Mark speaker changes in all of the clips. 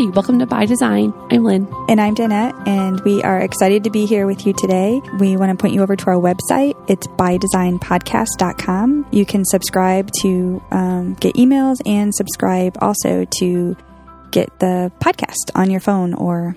Speaker 1: Hi, welcome to By Design. I'm Lynn.
Speaker 2: And I'm Danette, and we are excited to be here with you today. We want to point you over to our website. It's bydesignpodcast.com. You can subscribe to um, get emails and subscribe also to get the podcast on your phone or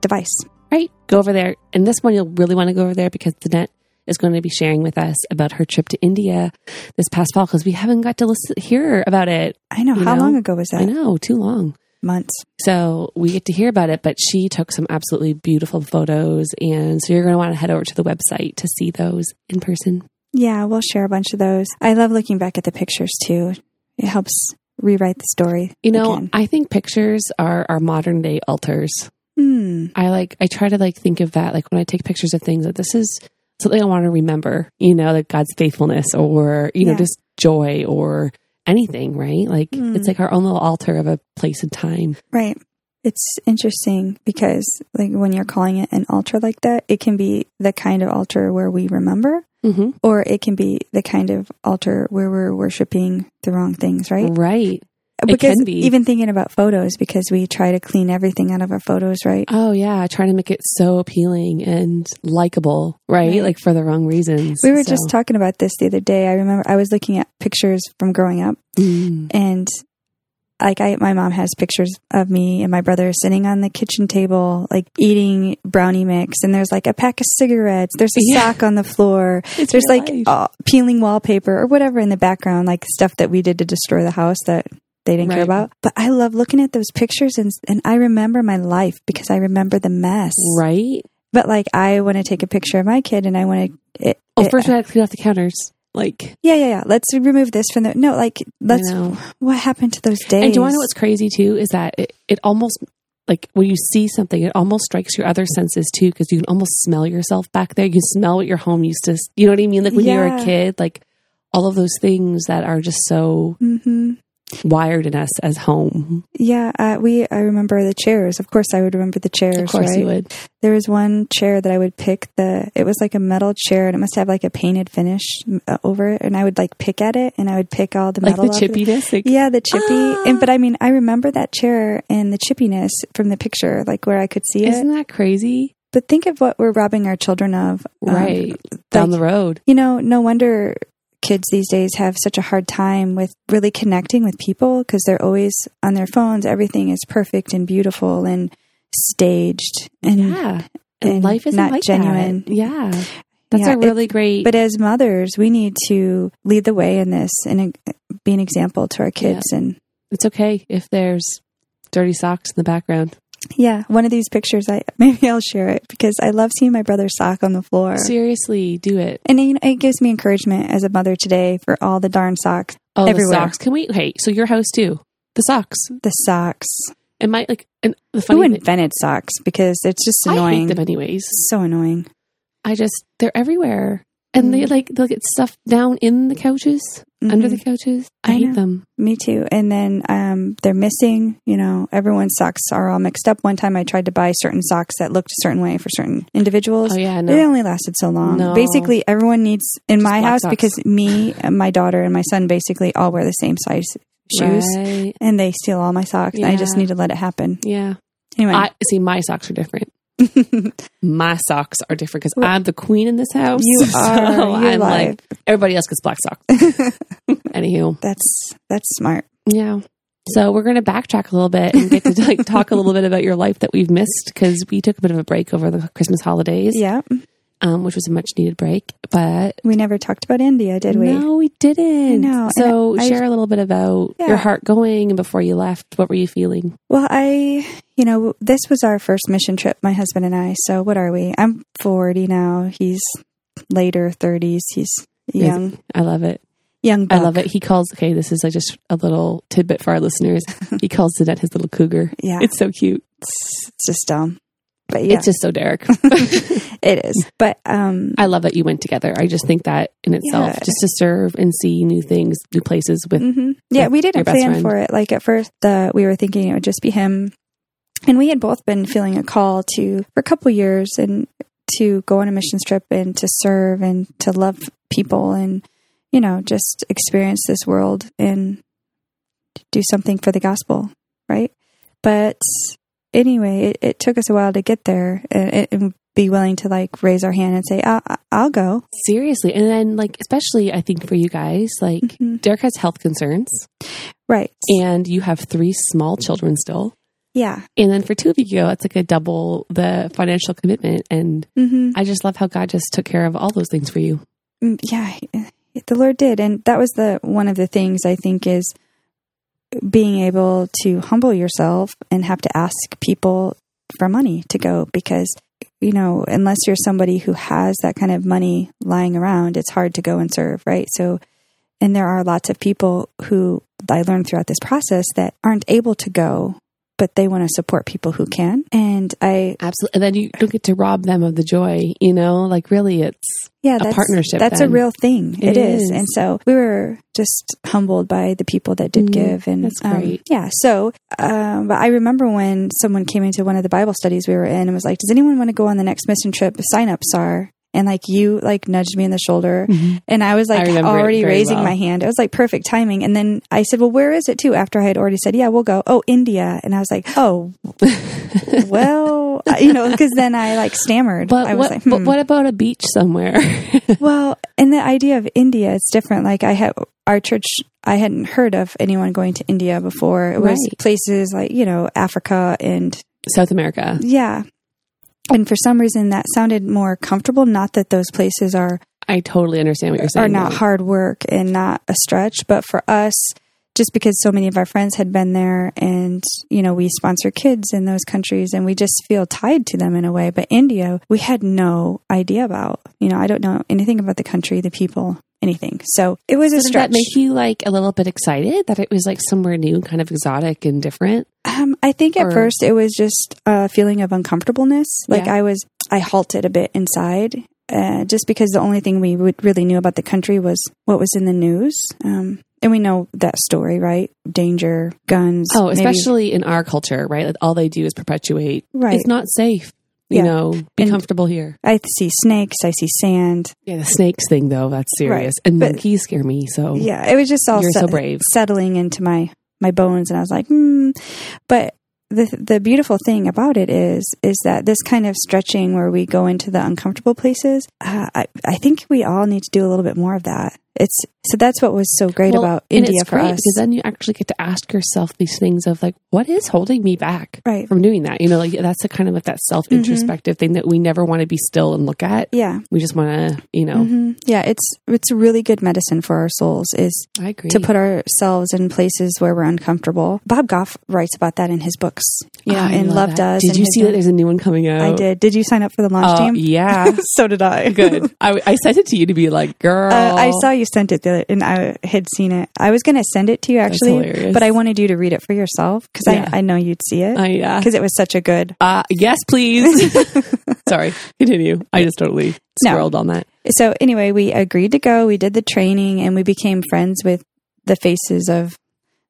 Speaker 2: device.
Speaker 1: Right, go over there. And this one, you'll really want to go over there because Danette is going to be sharing with us about her trip to India this past fall because we haven't got to listen, hear about it.
Speaker 2: I know. How
Speaker 1: know?
Speaker 2: long ago was that?
Speaker 1: I know, too long.
Speaker 2: Months.
Speaker 1: So we get to hear about it, but she took some absolutely beautiful photos. And so you're going to want to head over to the website to see those in person.
Speaker 2: Yeah, we'll share a bunch of those. I love looking back at the pictures too. It helps rewrite the story.
Speaker 1: You know,
Speaker 2: again.
Speaker 1: I think pictures are our modern day altars.
Speaker 2: Hmm.
Speaker 1: I like, I try to like think of that, like when I take pictures of things, that this is something I want to remember, you know, like God's faithfulness or, you know,
Speaker 2: Yeah.
Speaker 1: just joy or anything, right? Like
Speaker 2: Mm.
Speaker 1: it's like our own little altar of a place and time.
Speaker 2: Right. It's interesting because, like, when you're calling it an altar like that, it can be the kind of altar where we remember,
Speaker 1: Mm-hmm.
Speaker 2: or it can be the kind of altar where we're worshiping the wrong things, right?
Speaker 1: Right. It
Speaker 2: Because
Speaker 1: can be.
Speaker 2: even thinking about photos, because we try to clean everything out of our photos, right?
Speaker 1: Oh yeah, trying to make it so appealing and likable, right?
Speaker 2: Right.
Speaker 1: Like for the wrong reasons.
Speaker 2: We were
Speaker 1: So-
Speaker 2: just talking about this the other day. I remember I was looking at pictures from growing up,
Speaker 1: Mm.
Speaker 2: and like I, my mom has pictures of me and my brother sitting on the kitchen table, like eating brownie mix, and there's like a pack of cigarettes. There's a
Speaker 1: Yeah.
Speaker 2: sock on the floor.
Speaker 1: It's
Speaker 2: there's like uh, peeling wallpaper or whatever in the background, like stuff that we did to destroy the house that they didn't care about. But I love looking at those pictures, and and I remember my life because I remember the mess.
Speaker 1: right.
Speaker 2: But like I want to take a picture of my kid, and I want to. It,
Speaker 1: Oh,
Speaker 2: it-
Speaker 1: first we have to clean off the counters. Like,
Speaker 2: yeah, yeah, yeah. Let's remove this from the no. Like, let's.
Speaker 1: I.
Speaker 2: What happened to those days?
Speaker 1: And do you want to know what's crazy too? Is that it, it almost like when you see something, it almost strikes your other senses too, because you can almost smell yourself back there. You can smell what your home used to. You know what I mean? Like when you were a kid, like all of those things that are just so
Speaker 2: hmm
Speaker 1: wired in us as home.
Speaker 2: Yeah, uh, we. I remember the chairs. Of course, I would remember the chairs.
Speaker 1: Of course,
Speaker 2: right?
Speaker 1: you would.
Speaker 2: There was one chair that I would pick. The it was like a metal chair, and it must have like a painted finish uh, over it. And I would like pick at it, and I would pick all the
Speaker 1: Like
Speaker 2: metal.
Speaker 1: the
Speaker 2: off
Speaker 1: chippiness. Like,
Speaker 2: Yeah, the chippy.
Speaker 1: Ah.
Speaker 2: And but I mean, I remember that chair and the chippiness from the picture, like where I could see it.
Speaker 1: Isn't that crazy?
Speaker 2: But think of what we're robbing our children of. um,
Speaker 1: right. Down
Speaker 2: like-
Speaker 1: the road.
Speaker 2: You know, no wonder kids these days have such a hard time with really connecting with people because they're always on their phones. Everything is perfect and beautiful and staged. And
Speaker 1: yeah. And, life isn't like
Speaker 2: genuine.
Speaker 1: That. Yeah. That's
Speaker 2: Yeah,
Speaker 1: a really great.
Speaker 2: But as mothers, we need to lead the way in this and uh, be an example to our kids. And
Speaker 1: it's okay if there's dirty socks in the background.
Speaker 2: Yeah, one of these pictures, I maybe I'll share it because I love seeing my brother's sock on the floor.
Speaker 1: Seriously, do it.
Speaker 2: And you know, it gives me encouragement as a mother today for all the darn socks,
Speaker 1: Oh,
Speaker 2: Everywhere.
Speaker 1: socks. Can we? Hey, so your house too? The socks.
Speaker 2: the socks.
Speaker 1: It might like. And the
Speaker 2: Who
Speaker 1: funny thing,
Speaker 2: invented socks? Because it's just
Speaker 1: I
Speaker 2: annoying.
Speaker 1: them anyways.
Speaker 2: so annoying.
Speaker 1: I just they're everywhere, and they
Speaker 2: Mm.
Speaker 1: like they'll get stuff down in the couches, under
Speaker 2: Mhm.
Speaker 1: the couches. I,
Speaker 2: I
Speaker 1: hate
Speaker 2: know.
Speaker 1: them.
Speaker 2: Me too. And then um, they're missing. You know, everyone's socks are all mixed up. One time I tried to buy certain socks that looked a certain way for certain individuals.
Speaker 1: Oh yeah, no.
Speaker 2: They only lasted so long.
Speaker 1: No.
Speaker 2: Basically, everyone needs in
Speaker 1: Just
Speaker 2: my house
Speaker 1: socks.
Speaker 2: because me, and my daughter, and my son basically all wear the same size shoes,
Speaker 1: Right.
Speaker 2: and they steal all my socks. And I just need to let it happen.
Speaker 1: Yeah.
Speaker 2: Anyway,
Speaker 1: I see. My socks are different. My socks are different because I'm the queen in this house.
Speaker 2: you
Speaker 1: So
Speaker 2: are. You're
Speaker 1: I'm
Speaker 2: live.
Speaker 1: like everybody else gets black socks. Anywho,
Speaker 2: that's that's smart.
Speaker 1: yeah. So we're going to backtrack a little bit and get to like talk a little bit about your life that we've missed because we took a bit of a break over the Christmas holidays,
Speaker 2: Yeah,
Speaker 1: um, which was a much needed break. But
Speaker 2: we never talked about India, did we?
Speaker 1: no, we didn't.
Speaker 2: Know,
Speaker 1: So
Speaker 2: I-
Speaker 1: share a little bit about
Speaker 2: Yeah.
Speaker 1: your heart going and before you left. What were you feeling?
Speaker 2: Well, I, you know, this was our first mission trip, my husband and I. So what are we? I'm 40 now. He's later 30s. He's young,
Speaker 1: I love it.
Speaker 2: young.
Speaker 1: I love it. He calls. Okay, this is like just a little tidbit for our listeners. he calls Danette his little cougar.
Speaker 2: Yeah,
Speaker 1: It's so cute.
Speaker 2: it's, it's just dumb, but yeah,
Speaker 1: It's just so Derek.
Speaker 2: it is. But um,
Speaker 1: I love that you went together. I just think that in itself,
Speaker 2: Yeah.
Speaker 1: just to serve and see new things, new places with
Speaker 2: mhm. yeah,
Speaker 1: with
Speaker 2: we didn't plan
Speaker 1: friend.
Speaker 2: for it. Like at first, the we were thinking it would just be him, and we had both been feeling a call to for a couple years and to go on a missions trip and to serve and to love people and you know just experience this world and do something for the gospel right But anyway, it, it took us a while to get there and, and be willing to like raise our hand and say, I'll, I'll go.
Speaker 1: Seriously. And then, like, especially I think for you guys, like,
Speaker 2: Mhm.
Speaker 1: Derek has health concerns
Speaker 2: Right.
Speaker 1: and you have three small children still.
Speaker 2: Yeah.
Speaker 1: And then for two of you, it's like a double the financial commitment. And
Speaker 2: hmm
Speaker 1: I just love how God just took care of all those things for you.
Speaker 2: Mm, yeah the lord did and that was the one of the things i think is being able to humble yourself and have to ask people for money to go because you know unless you're somebody who has that kind of money lying around it's hard to go and serve right? So and there are lots of people who i learned throughout this process that aren't able to go but they want to support people who can and i
Speaker 1: Absolutely. And then you don't get to rob them of the joy, you know? Like, really, it's
Speaker 2: yeah,
Speaker 1: a
Speaker 2: that's,
Speaker 1: partnership
Speaker 2: That's
Speaker 1: then.
Speaker 2: a real thing.
Speaker 1: It
Speaker 2: it is.
Speaker 1: is.
Speaker 2: and so we were just humbled by the people that did
Speaker 1: Mm,
Speaker 2: give, and
Speaker 1: that's
Speaker 2: um,
Speaker 1: great.
Speaker 2: yeah. So, um, but I remember when someone came into one of the Bible studies we were in and was like, "Does anyone want to go on the next mission trip? Sign ups are." And like you, like nudged me in the shoulder, and I was like
Speaker 1: it
Speaker 2: already raising
Speaker 1: well.
Speaker 2: my hand. It was like perfect timing. And then I said, "Well, where is it too?" After I had already said, "Yeah, we'll go." Oh, India, and I was like, "Oh, well, you know," because then I like stammered.
Speaker 1: But
Speaker 2: I was
Speaker 1: what,
Speaker 2: like,
Speaker 1: but
Speaker 2: hmm.
Speaker 1: what about a beach somewhere?
Speaker 2: Well, and the idea of India is different. Like I had our church, I hadn't heard of anyone going to India before. It was
Speaker 1: Right.
Speaker 2: places like you know Africa and
Speaker 1: South America.
Speaker 2: yeah. And for some reason, that sounded more comfortable. Not that those places are
Speaker 1: I totally understand what you're saying.
Speaker 2: are not hard work and not a stretch, but for us, just because so many of our friends had been there, and you know we sponsor kids in those countries, and we just feel tied to them in a way. But India, we had no idea about. You know, I don't know anything about the country, the people, anything. So it was a
Speaker 1: did
Speaker 2: stretch.
Speaker 1: that make you like a little bit excited that it was like somewhere new, kind of exotic and different?
Speaker 2: Um, I think at
Speaker 1: Or-
Speaker 2: first it was just a feeling of uncomfortableness. Like
Speaker 1: Yeah.
Speaker 2: I was, I halted a bit inside, uh, just because the only thing we would really knew about the country was what was in the news. Um, and we know that story, right? Danger, guns.
Speaker 1: Oh,
Speaker 2: maybe-
Speaker 1: especially in our culture, right? Like all they do is perpetuate.
Speaker 2: right.
Speaker 1: It's not safe. You
Speaker 2: Yeah.
Speaker 1: know, be
Speaker 2: And-
Speaker 1: comfortable here.
Speaker 2: I see snakes. I see sand.
Speaker 1: Yeah, the snakes thing though, that's serious.
Speaker 2: Right.
Speaker 1: And
Speaker 2: But-
Speaker 1: monkeys scare me. So
Speaker 2: Yeah, it was just all.
Speaker 1: You're so brave.
Speaker 2: settling into my my bones, and I was like, hmm. But the the beautiful thing about it is is that this kind of stretching where we go into the uncomfortable places. Uh, I I think we all need to do a little bit more of that. It's so that's what was so great
Speaker 1: Well,
Speaker 2: about India for
Speaker 1: great
Speaker 2: us.
Speaker 1: because then you actually get to ask yourself these things of like, what is holding me back
Speaker 2: right.
Speaker 1: from doing that? You know, like that's a kind of like that self introspective thing that we never want to be still and look at.
Speaker 2: Yeah.
Speaker 1: We just want to, you know,
Speaker 2: hmm Yeah, it's it's really good medicine for our souls is
Speaker 1: I agree.
Speaker 2: to put ourselves in places where we're uncomfortable. Bob Goff writes about that in his books.
Speaker 1: yeah
Speaker 2: and Love
Speaker 1: that.
Speaker 2: Does.
Speaker 1: Did you see that there's a new one coming out?
Speaker 2: I did. Did you sign up for the launch
Speaker 1: Oh,
Speaker 2: team?
Speaker 1: yeah.
Speaker 2: so did I.
Speaker 1: Good. I, I sent it to you to be like, girl.
Speaker 2: Uh, I saw you sent it the other, and I had seen it. I was going to send it to you actually, but I wanted you to read it for yourself because
Speaker 1: Yeah.
Speaker 2: I, I know you'd see it
Speaker 1: I, yeah.
Speaker 2: because it was such a good.
Speaker 1: Uh, yes, please. Sorry. Continue. I just totally
Speaker 2: No.
Speaker 1: scrolled on that.
Speaker 2: So anyway, we agreed to go. We did the training, and we became friends with the faces of.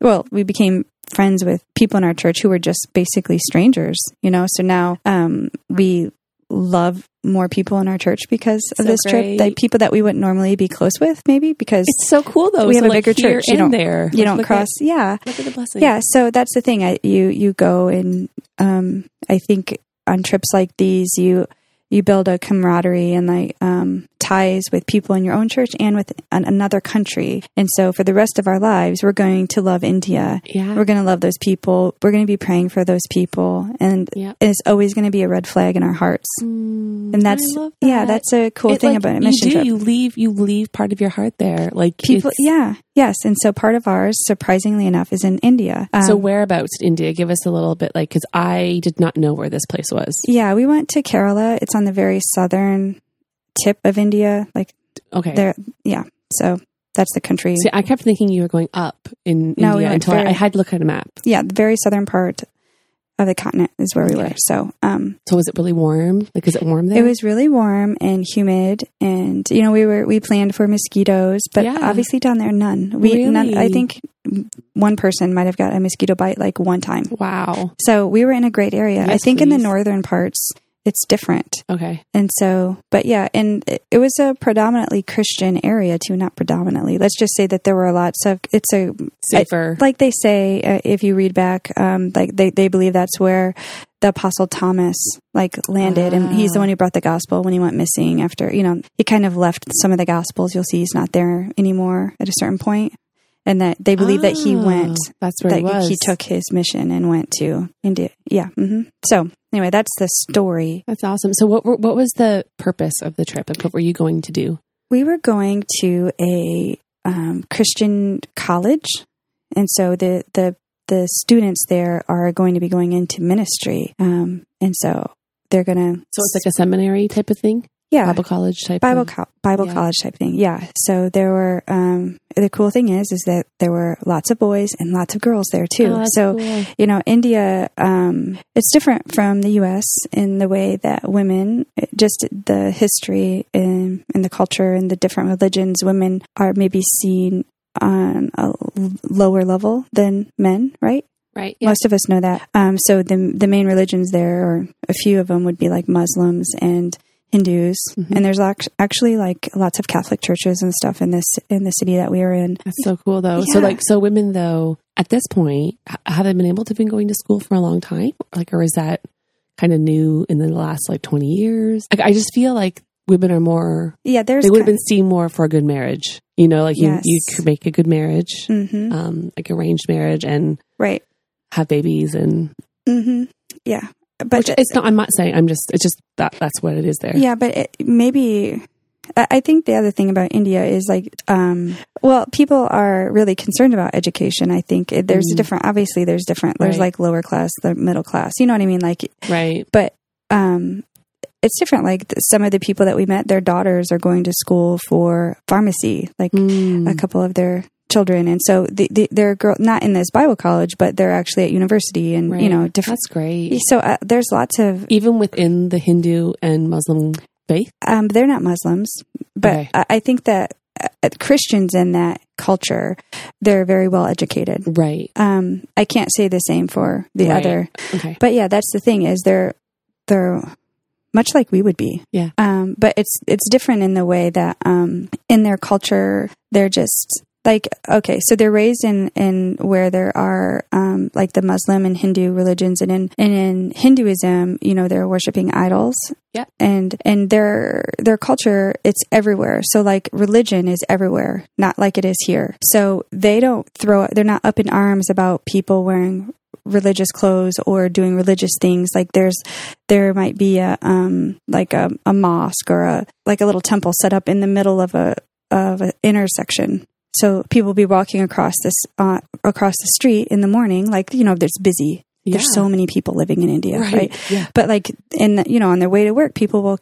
Speaker 2: Well, we became friends with people in our church who were just basically strangers, you know. So now um, we love more people in our church because of
Speaker 1: So
Speaker 2: this
Speaker 1: great.
Speaker 2: trip. Like people that we wouldn't normally be close with, maybe because
Speaker 1: It's so cool though.
Speaker 2: We
Speaker 1: So,
Speaker 2: have a bigger church. You don't-
Speaker 1: there.
Speaker 2: you
Speaker 1: Like,
Speaker 2: don't cross. yeah,
Speaker 1: look at the blessing.
Speaker 2: Yeah, so that's the thing. I, you you go and um, I think on trips like these, you you build a camaraderie and like um, ties with people in your own church and with an, another country. And so for the rest of our lives, we're going to love India.
Speaker 1: Yeah.
Speaker 2: We're going to love those people. We're going to be praying for those people, and it's always going to be a red flag in our hearts.
Speaker 1: Mm,
Speaker 2: And that's
Speaker 1: love
Speaker 2: yeah, that's a cool
Speaker 1: It,
Speaker 2: thing
Speaker 1: like,
Speaker 2: about a
Speaker 1: you
Speaker 2: mission
Speaker 1: do,
Speaker 2: trip.
Speaker 1: You leave, you leave part of your heart there. Like
Speaker 2: People, yeah, yes, and so part of ours, surprisingly enough, is in India.
Speaker 1: So
Speaker 2: Um,
Speaker 1: whereabouts in India? Give us a little bit, like, because I did not know where this place was.
Speaker 2: Yeah, we went to Kerala. It's on the very southern tip of India. Like
Speaker 1: Okay.
Speaker 2: there, yeah. So that's the country.
Speaker 1: See, I kept thinking you were going up in
Speaker 2: No,
Speaker 1: India until I,
Speaker 2: very-
Speaker 1: I had to look at a map.
Speaker 2: Yeah, the very southern part of the continent is where we
Speaker 1: Okay.
Speaker 2: were. So, um,
Speaker 1: So was it really warm? Like, is it warm there?
Speaker 2: it was really warm and humid, and you know we were we planned for mosquitoes, but
Speaker 1: Yeah.
Speaker 2: obviously down there none. We none. I think one person might have got a mosquito bite like one time.
Speaker 1: Wow.
Speaker 2: So we were in a great area. I
Speaker 1: Yes,
Speaker 2: think in the northern parts it's different.
Speaker 1: Okay.
Speaker 2: And so, but yeah, and it, it was a predominantly Christian area too, not predominantly. Let's just say that there were lots of, it's a,
Speaker 1: Safer.
Speaker 2: like they say, uh, if you read back, um, like they, they believe that's where the apostle Thomas like landed and he's the
Speaker 1: Ah.
Speaker 2: one who brought the gospel when he went missing after, you know, he kind of left some of the gospels. You'll see he's not there anymore at a certain point and that they believe that he
Speaker 1: Oh,
Speaker 2: went
Speaker 1: That's where
Speaker 2: that
Speaker 1: he was.
Speaker 2: he took his mission and went to India. Yeah. hmm So anyway, that's the story.
Speaker 1: That's awesome. So, what were, what was the purpose of the trip? Like, what were you going to do?
Speaker 2: We were going to a um, Christian college, and so the the the students there are going to be going into ministry, um, and so they're gonna.
Speaker 1: So it's like a seminary type of thing,
Speaker 2: yeah.
Speaker 1: Bible college type.
Speaker 2: Bible co- Bible
Speaker 1: Yeah.
Speaker 2: college type thing, yeah. So there were um, the cool thing is is that there were lots of boys and lots of girls there too.
Speaker 1: Oh,
Speaker 2: so
Speaker 1: cool.
Speaker 2: you know, India, um, it's different from the U.S. in the way that women, just the history and, and the culture and the different religions, women are maybe seen on a lower level than men, right?
Speaker 1: right? Yeah.
Speaker 2: Most of us know that. Um, so the the main religions there, or a few of them, would be like Muslims and Hindus,
Speaker 1: Mhm.
Speaker 2: and there's actually like lots of Catholic churches and stuff in this in the city that we are in.
Speaker 1: That's so cool, though. So, like, so women though at this point have they been able to been going to school for a long time, like, or is that kind of new in the last like twenty years? Like, I just feel like women are more
Speaker 2: Yeah, there's
Speaker 1: they would have been seen more for a good marriage. You know, like you
Speaker 2: Yes.
Speaker 1: you could make a good marriage,
Speaker 2: hmm
Speaker 1: um, like arranged marriage, and
Speaker 2: right.
Speaker 1: have babies and.
Speaker 2: hmm Yeah, but
Speaker 1: Which it's not. I'm not saying. I'm just. It's just that. That's what it is there.
Speaker 2: Yeah, but it, maybe I think the other thing about India is like, um, well, people are really concerned about education. I think It- there's a
Speaker 1: Mm.
Speaker 2: different. Obviously, there's different. There's
Speaker 1: Right.
Speaker 2: like lower class, the middle class. You know what I mean? Like,
Speaker 1: Right.
Speaker 2: but um, it's different. Like th- some of the people that we met, their daughters are going to school for pharmacy. Like
Speaker 1: Mm.
Speaker 2: a couple of their children, and so the, the, they're girl not in this Bible college, but they're actually at university, and
Speaker 1: Right.
Speaker 2: you know, different.
Speaker 1: That's great.
Speaker 2: So uh, there's lots of
Speaker 1: Even within the Hindu and Muslim faith.
Speaker 2: Um, they're not Muslims, but
Speaker 1: Okay.
Speaker 2: I, I think that uh, Christians in that culture, they're very well educated.
Speaker 1: Right.
Speaker 2: Um, I can't say the same for the
Speaker 1: Right.
Speaker 2: other,
Speaker 1: Okay.
Speaker 2: but yeah, that's the thing is they're they're much like we would be.
Speaker 1: Yeah.
Speaker 2: Um, but it's it's different in the way that um, in their culture they're just like okay, so they're raised in in where there are um, like the Muslim and Hindu religions, and in and in Hinduism, you know, they're worshiping idols.
Speaker 1: Yeah.
Speaker 2: And and their their culture, it's everywhere. So like religion is everywhere, not like it is here. So they don't throw. They're not up in arms about people wearing religious clothes or doing religious things like there's there might be a um like a, a mosque or a like a little temple set up in the middle of a of an intersection so people will be walking across this uh, across the street in the morning like you know there's busy. There's so many people living in india right,
Speaker 1: Yeah.
Speaker 2: but like in you know on their way to work people will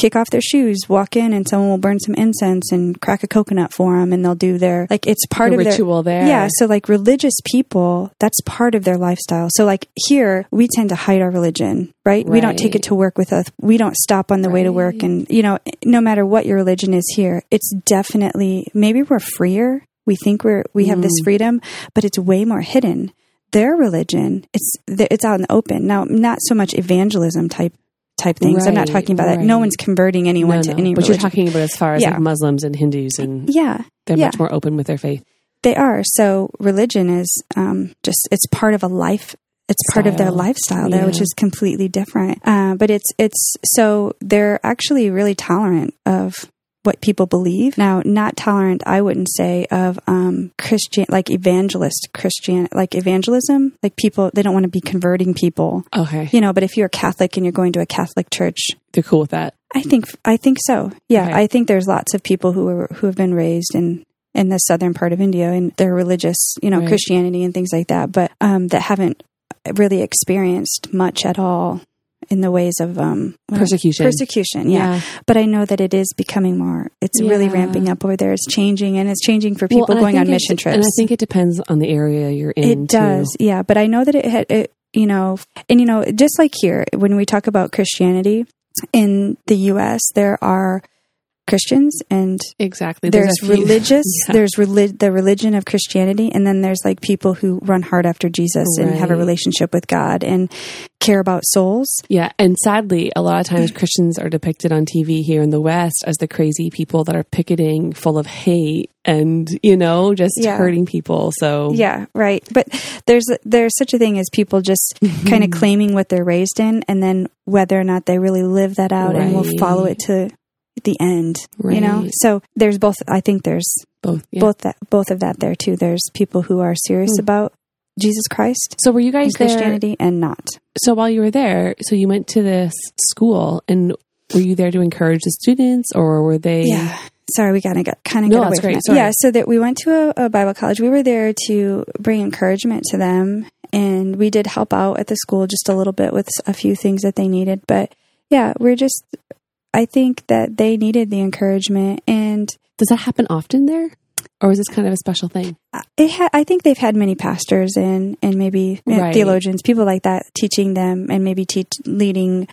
Speaker 2: kick off their shoes walk in and someone will burn some incense and crack a coconut for them and they'll do their like it's part
Speaker 1: the
Speaker 2: of their
Speaker 1: ritual there.
Speaker 2: yeah, so like religious people, that's part of their lifestyle. So like here, we tend to hide our religion, right? We don't take it to work with us. We don't stop on the way to work and you know, no matter what your religion is here, it's definitely maybe we're freer. We think we're we have this
Speaker 1: Mm.
Speaker 2: freedom, but it's way more hidden. Their religion, it's it's out in the open. Now, not so much evangelism type type things. I'm not talking about that. No one's converting anyone
Speaker 1: No,
Speaker 2: to
Speaker 1: no.
Speaker 2: any
Speaker 1: But
Speaker 2: religion.
Speaker 1: you're talking about as far as
Speaker 2: Yeah.
Speaker 1: like Muslims and Hindus, and
Speaker 2: yeah,
Speaker 1: they're
Speaker 2: yeah.
Speaker 1: much more open with their faith.
Speaker 2: They are. So religion is um, just it's part of a life. It's part of their
Speaker 1: Style.
Speaker 2: lifestyle there, which is completely different. Uh, but it's it's so they're actually really tolerant of what people believe. Now, not tolerant, I wouldn't say of um, Christian like evangelist Christian like evangelism. Like people, they don't want to be converting people,
Speaker 1: Okay,
Speaker 2: you know. But if you're a Catholic and you're going to a Catholic church,
Speaker 1: they're cool with that.
Speaker 2: I think I think so. Yeah,
Speaker 1: Okay.
Speaker 2: I think there's lots of people who are who have been raised in in the southern part of India and they're religious, you know,
Speaker 1: Right.
Speaker 2: Christianity and things like that, but um, that haven't really experienced much at all in the ways of um,
Speaker 1: Persecution.
Speaker 2: Persecution, yeah. But I know that it is becoming more. It's really ramping up over there. It's changing, and it's changing for people
Speaker 1: I
Speaker 2: going on mission trips.
Speaker 1: And I think it depends on the area you're in.
Speaker 2: It does, yeah. But I know that it had, it, you know, and you know, just like here, when we talk about Christianity in the U.S., there are Christians and
Speaker 1: Exactly.
Speaker 2: there's,
Speaker 1: few-
Speaker 2: religious
Speaker 1: Yeah.
Speaker 2: there's relig- the religion of christianity and then there's like people who run hard after jesus and have a relationship with god and care about souls
Speaker 1: Yeah, and sadly, a lot of times Christians are depicted on TV here in the West as the crazy people that are picketing, full of hate, and you know, just
Speaker 2: Yeah.
Speaker 1: hurting people. So
Speaker 2: yeah right but there's there's such a thing as people just kind of claiming what they're raised in and then whether or not they really live that out and will follow it to the end you know so there's both i think there's
Speaker 1: both. Yeah.
Speaker 2: both that both of that there too there's people who are serious
Speaker 1: Hmm.
Speaker 2: about jesus christ
Speaker 1: So were you guys
Speaker 2: and
Speaker 1: there?
Speaker 2: christianity and not
Speaker 1: So while you were there, so you went to this school, and were you there to encourage the students, or were they?
Speaker 2: Yeah. Sorry, we kind of got kind of
Speaker 1: No,
Speaker 2: got away from that. Yeah, so that we went to a, a Bible college. We were there to bring encouragement to them, and we did help out at the school just a little bit with a few things that they needed. But yeah, we're just. I think that they needed the encouragement, and
Speaker 1: Does that happen often there, or is this kind of a special thing?
Speaker 2: it ha- I think they've had many pastors and and maybe know,
Speaker 1: Right.
Speaker 2: theologians, people like that, teaching them and maybe teach leading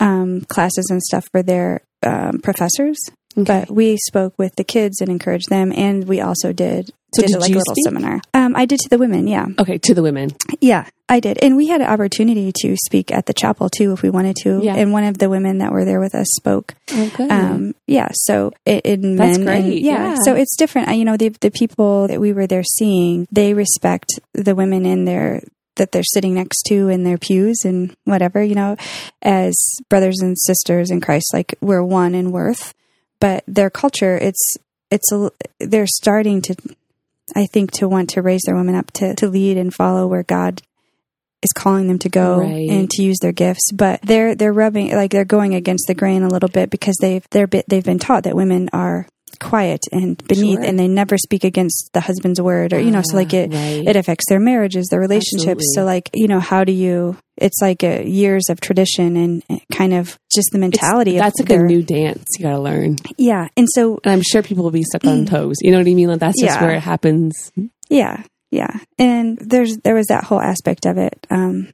Speaker 2: um, classes and stuff for their um, professors.
Speaker 1: Okay.
Speaker 2: But we spoke with the kids and encouraged them, and we also did
Speaker 1: So
Speaker 2: did
Speaker 1: did
Speaker 2: like
Speaker 1: you
Speaker 2: a little
Speaker 1: speak?
Speaker 2: seminar. Um, I did to the women, yeah,
Speaker 1: okay, to the women.
Speaker 2: yeah, I did, and we had an opportunity to speak at the chapel too if we wanted to.
Speaker 1: Yeah.
Speaker 2: And one of the women that were there with us spoke.
Speaker 1: Oh, good.
Speaker 2: Um, yeah, so it, in
Speaker 1: That's
Speaker 2: men, and-
Speaker 1: great,
Speaker 2: yeah,
Speaker 1: yeah.
Speaker 2: so it's different. You know, the the people that we were there seeing, they respect the women in their that they're sitting next to in their pews and whatever. You know, as brothers and sisters in Christ, like we're one in worth. But their culture, it's it's a they're starting to, I think, to want to raise their women up to to lead and follow where God is calling them to go
Speaker 1: Right.
Speaker 2: and to use their gifts but they're they're rubbing like they're going against the grain a little bit because they've they're bit, they've been taught that women are quiet and beneath
Speaker 1: Sure.
Speaker 2: and they never speak against the husband's word or you know so like it
Speaker 1: Ah, right.
Speaker 2: it affects their marriages their relationships
Speaker 1: Absolutely.
Speaker 2: so like you know how do you it's like a years of tradition and kind of just the
Speaker 1: It's-
Speaker 2: mentality of
Speaker 1: that's like
Speaker 2: their,
Speaker 1: a new dance you got to learn,
Speaker 2: yeah and so
Speaker 1: and I'm sure people will be stuck on toes. You know what I mean? Like that's just
Speaker 2: Yeah.
Speaker 1: where it happens.
Speaker 2: Yeah, yeah. And there's there was that whole aspect of it. Um,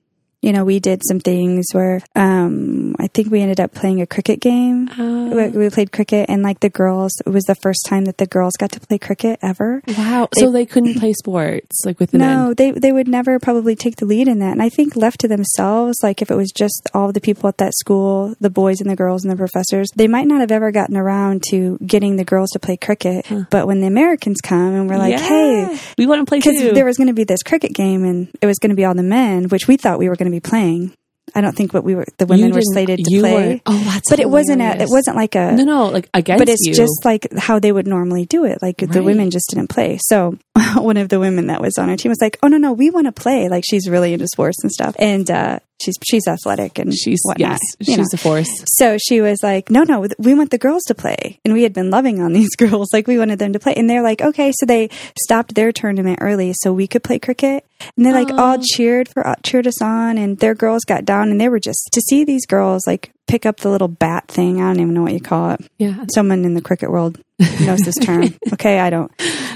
Speaker 2: you know, we did some things where um, I think we ended up playing a cricket game.
Speaker 1: Uh,
Speaker 2: We, we played cricket, and like the girls, it was the first time that the girls got to play cricket ever.
Speaker 1: wow. so they couldn't play sports like with the
Speaker 2: No,
Speaker 1: men.
Speaker 2: they they would never probably take the lead in that. And I think left to themselves, like if it was just all the people at that school, the boys and the girls and the professors, they might not have ever gotten around to getting the girls to play cricket.
Speaker 1: Huh.
Speaker 2: But when the Americans come and we're like,
Speaker 1: Yeah.
Speaker 2: hey,
Speaker 1: we want to play
Speaker 2: because there was going to be this cricket game and it was going to be all the men, which we thought we were going to be playing. I don't think what we were the women were slated to play,
Speaker 1: weren't- Oh, that's
Speaker 2: but it wasn't a, it wasn't like a
Speaker 1: No, no, like against
Speaker 2: but it's
Speaker 1: you.
Speaker 2: just like how they would normally do it. Like the women just didn't play. So one of the women that was on our team was like, "Oh no, no, we want to play." Like she's really into sports and stuff, and uh, she's she's athletic and
Speaker 1: she's
Speaker 2: whatnot.
Speaker 1: yes, she's
Speaker 2: know.
Speaker 1: a force.
Speaker 2: So she was like, "No, no, we want the girls to play," and we had been loving on these girls. Like we wanted them to play, and they're like, "Okay." So they stopped their tournament early so we could play cricket, and they like all cheered for uh, cheered us on, and their girls got down, and they were just to see these girls like pick up the little bat thing. I don't even know what you call it
Speaker 1: Yeah,
Speaker 2: someone in the cricket world knows this term. okay, I don't.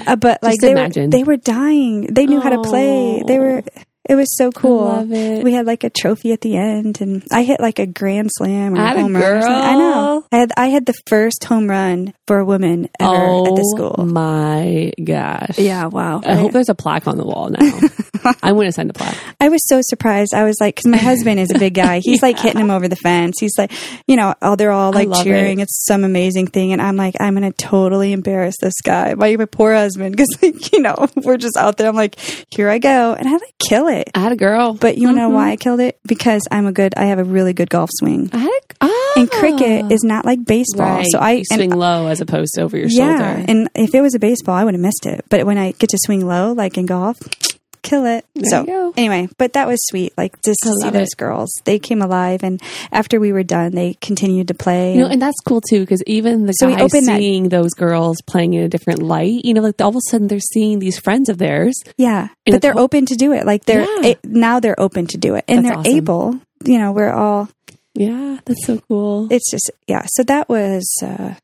Speaker 2: Uh, but like they were, they were dying. They knew how to play. They were. It was so cool.
Speaker 1: I love it.
Speaker 2: We had like a trophy at the end, and I hit like a grand slam or a home run. I know. I had I had the first home run for a woman ever
Speaker 1: oh
Speaker 2: at the school.
Speaker 1: Oh my gosh.
Speaker 2: Yeah, wow.
Speaker 1: I hope there's a plaque on the wall now. I want to sign the plaque.
Speaker 2: I was so surprised. I was like, because my husband is a big guy. He's like hitting him over the fence. He's like, you know, oh, they're all like cheering. It's some amazing thing. And I'm like, I'm going to totally embarrass this guy, my, my poor husband. Because, like, you know, we're just out there. I'm like, here I go. And I like kill it.
Speaker 1: I had a girl.
Speaker 2: But you know
Speaker 1: Mhm.
Speaker 2: why I killed it? Because I'm a good, I have a really good golf swing.
Speaker 1: I had a, ah.
Speaker 2: And cricket is not like baseball.
Speaker 1: right.
Speaker 2: So I,
Speaker 1: you
Speaker 2: and
Speaker 1: swing low as opposed to over your
Speaker 2: yeah,
Speaker 1: shoulder.
Speaker 2: and if it was a baseball, I would have missed it. But when I get to swing low, like in golf, kill it.
Speaker 1: There
Speaker 2: so anyway, but that was sweet. Like just to see those
Speaker 1: it.
Speaker 2: girls, they came alive, and after we were done, they continued to play.
Speaker 1: You know,
Speaker 2: and-
Speaker 1: that's cool too because even the
Speaker 2: So
Speaker 1: guys
Speaker 2: opened that-
Speaker 1: seeing those girls playing in a different light, you know, like all of a sudden they're seeing these friends of theirs.
Speaker 2: yeah, but they're open to do it. Like they're
Speaker 1: Yeah.
Speaker 2: it, now they're open to do it, and
Speaker 1: That's
Speaker 2: they're
Speaker 1: awesome.
Speaker 2: able. You know, we're all.
Speaker 1: Yeah, that's so cool.
Speaker 2: It's just yeah. So that was. Uh,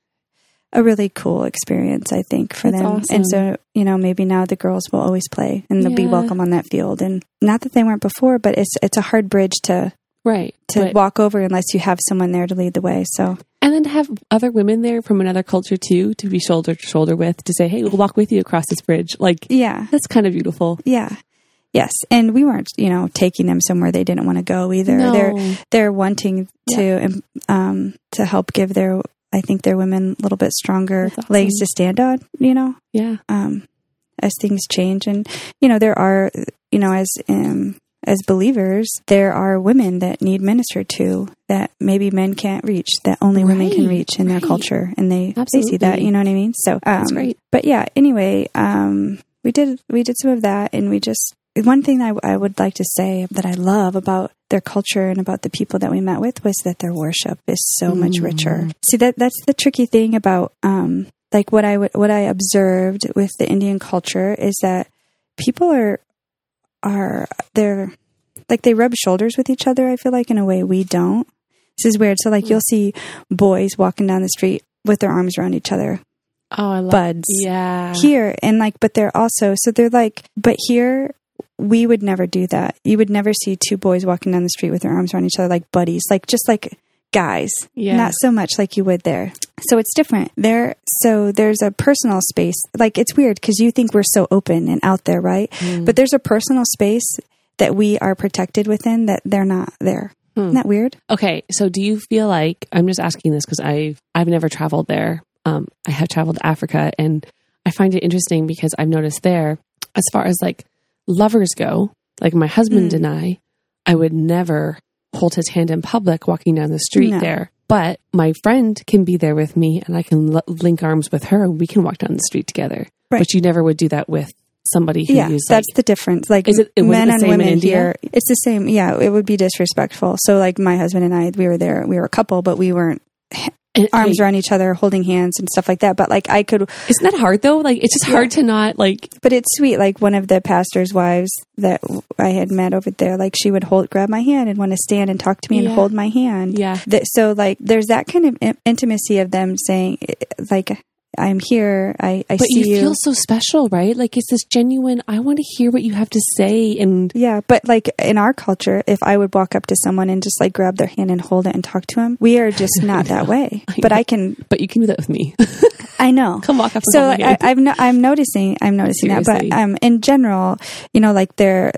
Speaker 2: a really cool experience, I think, for
Speaker 1: That's
Speaker 2: them.
Speaker 1: awesome.
Speaker 2: And so, you know, maybe now the girls will always play and they'll be welcome on that field. And not that they weren't before, but it's it's a hard bridge to
Speaker 1: right.
Speaker 2: to
Speaker 1: But-
Speaker 2: walk over unless you have someone there to lead the way. So
Speaker 1: and then to have other women there from another culture too to be shoulder to shoulder with to say, "Hey, we'll walk with you across this bridge." Like
Speaker 2: yeah,
Speaker 1: that's kind of beautiful.
Speaker 2: yeah. Yes, and we weren't, you know, taking them somewhere they didn't want to go either.
Speaker 1: No.
Speaker 2: They're they're wanting to um to help give their I think they're women a little bit stronger
Speaker 1: awesome.
Speaker 2: legs to stand on, you know.
Speaker 1: yeah.
Speaker 2: um, as things change. And you know, there are you know as um, as believers, there are women that need ministered to that maybe men can't reach, that only women can reach in their culture, and they they see that. You know what I mean? So um,
Speaker 1: That's great.
Speaker 2: But yeah, anyway, um, we did we did some of that, and we just. One thing I, I would like to say that I love about their culture and about the people that we met with was that their worship is so much
Speaker 1: Mm.
Speaker 2: richer. See that that's the tricky thing about um, like what I would what I observed with the Indian culture is that people are are they're like they rub shoulders with each other. I feel like in a way we don't. This is weird. So like you'll see boys walking down the street with their arms around each other,
Speaker 1: Oh, I love
Speaker 2: buds
Speaker 1: Yeah.
Speaker 2: here, and like, but they're also so they're like, but here we would never do that. You would never see two boys walking down the street with their arms around each other like buddies, like just like guys
Speaker 1: yeah.
Speaker 2: not so much like you would there. So it's different there. So there's a personal space. Like it's weird because you think we're so open and out there, right?
Speaker 1: Mm.
Speaker 2: But there's a personal space that we are protected within that they're not there.
Speaker 1: Hmm.
Speaker 2: Isn't that weird?
Speaker 1: Okay, so do you feel like I'm just asking this because I've I've never traveled there. Um, I have traveled to Africa, and I find it interesting because I've noticed there, as far as like lovers go, like my husband
Speaker 2: Mm.
Speaker 1: and I, I would never hold his hand in public walking down the street
Speaker 2: No.
Speaker 1: there. But my friend can be there with me, and I can l- link arms with her. And we can walk down the street together.
Speaker 2: Right.
Speaker 1: But you never would do that with somebody who
Speaker 2: yeah,
Speaker 1: is
Speaker 2: that's
Speaker 1: like
Speaker 2: the difference. Like
Speaker 1: Is it- it
Speaker 2: men and
Speaker 1: in
Speaker 2: women
Speaker 1: India?
Speaker 2: here, it's the same. Yeah, it would be disrespectful. So like my husband and I, we were there. We were a couple, but we weren't
Speaker 1: and-
Speaker 2: arms around each other, holding hands and stuff like that. But like I could
Speaker 1: Isn't that hard though? Like it's just
Speaker 2: Yeah.
Speaker 1: hard to not like.
Speaker 2: But it's sweet. Like one of the pastor's wives that I had met over there, like she would hold, grab my hand and want to stand and talk to me and hold my hand.
Speaker 1: Yeah.
Speaker 2: So like there's that kind of in- intimacy of them saying, eh, like, I'm here. I, I
Speaker 1: but
Speaker 2: see
Speaker 1: you
Speaker 2: you.
Speaker 1: feel so special, right? Like it's this genuine. I want to hear what you have to say, and
Speaker 2: yeah, but like in our culture, if I would walk up to someone and just like grab their hand and hold it and talk to them, we are just not that way.
Speaker 1: I
Speaker 2: But
Speaker 1: know.
Speaker 2: I can,
Speaker 1: but you can do that with me.
Speaker 2: I know.
Speaker 1: Come walk up.
Speaker 2: so I. I'm no, I'm noticing I'm noticing that, but um, in general, you know, like they're.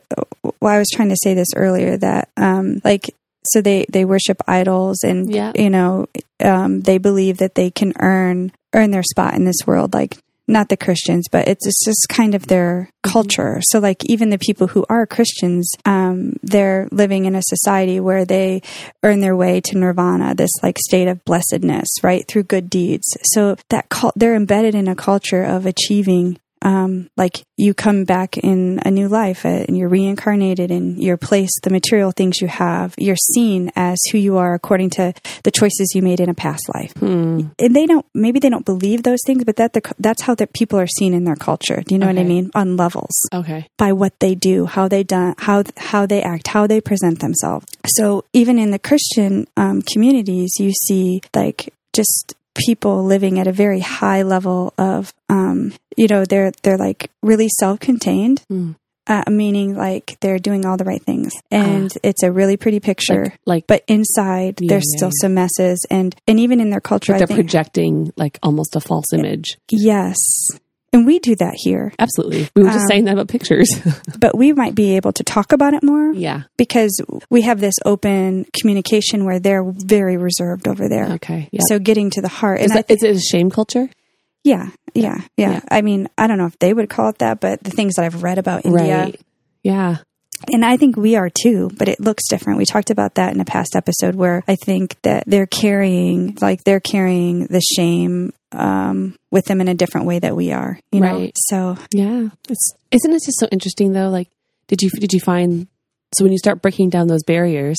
Speaker 2: Well, I was trying to say this earlier that um, like so they they worship idols and
Speaker 1: Yeah.
Speaker 2: you know um, they believe that they can earn earn their spot in this world, like. Not the Christians, but it's, it's just kind of their
Speaker 1: Mm-hmm.
Speaker 2: culture. So, like, even the people who are Christians, um, they're living in a society where they earn their way to nirvana, this like state of blessedness, right, through good deeds. So that cult, they're embedded in a culture of achieving. Um, like you come back in a new life uh, and you're reincarnated and you're placed the material things you have you're seen as who you are according to the choices you made in a past life
Speaker 1: Hmm.
Speaker 2: and they don't maybe they don't believe those things but that the, that's how the people are seen in their culture do you know what i mean on levels
Speaker 1: Okay.
Speaker 2: by what they do, how they done, how how they act, how they present themselves. So even in the Christian um, communities, you see like just people living at a very high level of, um, you know, they're they're like really self-contained.
Speaker 1: Hmm.
Speaker 2: Uh, meaning like they're doing all the right things and it's a really pretty picture
Speaker 1: Like, like
Speaker 2: but inside
Speaker 1: Yeah,
Speaker 2: there's
Speaker 1: yeah,
Speaker 2: still
Speaker 1: yeah.
Speaker 2: some messes and and even in their culture
Speaker 1: like they're
Speaker 2: think,
Speaker 1: projecting like almost a false image.
Speaker 2: yes and we do that here
Speaker 1: Absolutely. We were just
Speaker 2: Um,
Speaker 1: saying that about pictures.
Speaker 2: but we might be able to talk about it more
Speaker 1: yeah.
Speaker 2: because we have this open communication where they're very reserved over there.
Speaker 1: Okay.
Speaker 2: So getting to the heart,
Speaker 1: is,
Speaker 2: I,
Speaker 1: that, is it a shame culture?
Speaker 2: yeah, yeah, yeah,
Speaker 1: Yeah.
Speaker 2: I mean, I don't know if they would call it that, but the things that I've read about India,
Speaker 1: Right. Yeah.
Speaker 2: And I think we are too, but it looks different. We talked about that in a past episode where I think that they're carrying, like they're carrying the shame um, with them in a different way that we are. You know,
Speaker 1: Right.
Speaker 2: so
Speaker 1: Yeah. It's isn't it just so interesting though? Like, did you did you find so when you start breaking down those barriers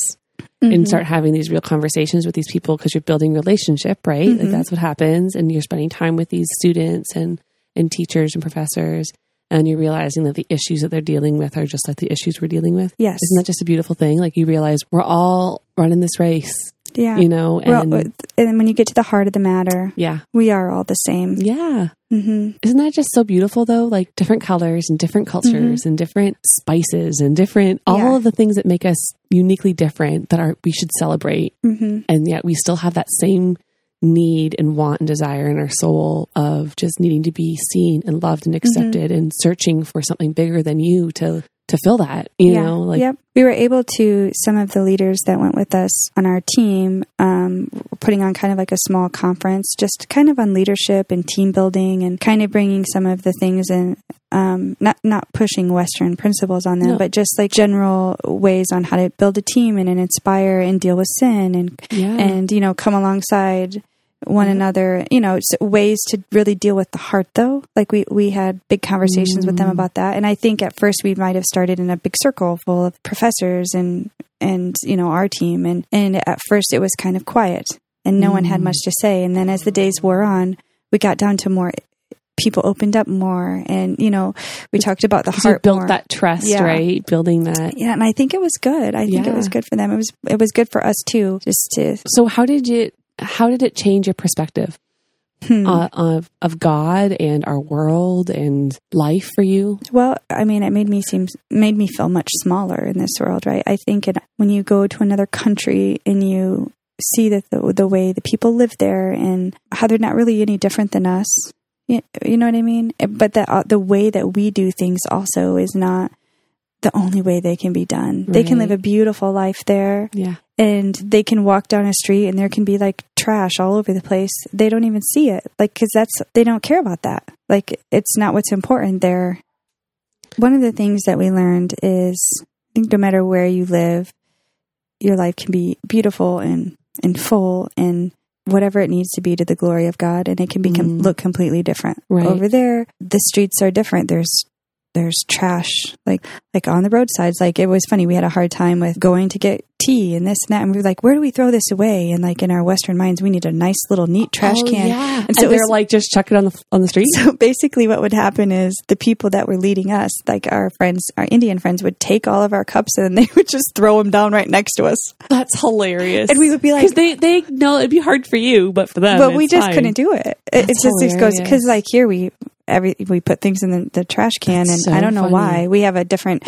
Speaker 2: mhm.
Speaker 1: and start having these real conversations with these people because you're building relationship, right? Like
Speaker 2: Mhm.
Speaker 1: that's what happens, and you're spending time with these students and and teachers and professors, and you're realizing that the issues that they're dealing with are just like the issues we're dealing with.
Speaker 2: yes,
Speaker 1: Isn't that just a beautiful thing? Like you realize we're all running this race
Speaker 2: Yeah.
Speaker 1: You know, and
Speaker 2: well, and when you get to the heart of the matter,
Speaker 1: yeah,
Speaker 2: we are all the same.
Speaker 1: yeah.
Speaker 2: hmm
Speaker 1: Isn't that just so beautiful though? Like different colors and different cultures and different spices and different all
Speaker 2: Mm-hmm. Yeah.
Speaker 1: of the things that make us uniquely different that are we should celebrate.
Speaker 2: hmm
Speaker 1: And yet we still have that same need and want and desire in our soul of just needing to be seen and loved and
Speaker 2: Mm-hmm.
Speaker 1: accepted and searching for something bigger than you to to fill that. You
Speaker 2: yeah.
Speaker 1: know, like
Speaker 2: yep. We were able to, some of the leaders that went with us on our team, um, were putting on kind of like a small conference, just kind of on leadership and team building and kind of bringing some of the things and, um, not, not pushing Western principles on them,
Speaker 1: No.
Speaker 2: but just like general ways on how to build a team and, and inspire and deal with sin and,
Speaker 1: yeah.
Speaker 2: and, you know, come alongside one another, you know, ways to really deal with the heart though. Like we, we had big conversations with them
Speaker 1: Mm.
Speaker 2: about that. And I think at first we might have started in a big circle full of professors and, and, you know, our team. And, and at first it was kind of quiet and no one had
Speaker 1: Mm.
Speaker 2: much to say. And then as the days wore on, we got down to more people opened up more and, you know, we talked about the heart
Speaker 1: built
Speaker 2: more.
Speaker 1: that trust,
Speaker 2: Yeah.
Speaker 1: right? Building that.
Speaker 2: yeah, and I think it was good. I think it was good for them. It was it was good for us too, just to
Speaker 1: So how did you how did it change your perspective
Speaker 2: hmm.
Speaker 1: uh, of of God and our world and life for you?
Speaker 2: Well, I mean, it made me seem made me feel much smaller in this world, right? I think it, when you go to another country and you see that the the way the people live there and how they're not really any different than us, you, you know what I mean? But that uh, the way that we do things also is not the only way they can be done. They can live a beautiful life there
Speaker 1: Yeah.
Speaker 2: And they can walk down a street and there can be like trash all over the place. They don't even see it. Like, cause that's, they don't care about that. Like, it's not what's important there. One of the things that we learned is I think no matter where you live, your life can be beautiful and, and full and whatever it needs to be to the glory of God. And it can become
Speaker 1: Mm.
Speaker 2: look completely different.
Speaker 1: Right.
Speaker 2: Over there, the streets are different. There's, there's trash like like on the roadsides like it was funny we had a hard time with going to get tea and this and that and we were like where do we throw this away and like in our western minds we need a nice little neat trash
Speaker 1: Oh,
Speaker 2: can
Speaker 1: Yeah.
Speaker 2: And
Speaker 1: And
Speaker 2: so it
Speaker 1: they're
Speaker 2: was-
Speaker 1: like just chuck it on the on the street.
Speaker 2: so basically what would happen is the people that were leading us like our friends our indian friends would take all of our cups and they would just throw them down right next to us
Speaker 1: That's hilarious.
Speaker 2: And we would be like-
Speaker 1: because they they know it'd be hard for you, but for them,
Speaker 2: but we just
Speaker 1: fine.
Speaker 2: couldn't do it it, it just goes because like here we every we put things in the, the trash can
Speaker 1: That's
Speaker 2: and
Speaker 1: so
Speaker 2: i don't know
Speaker 1: funny.
Speaker 2: why we have a different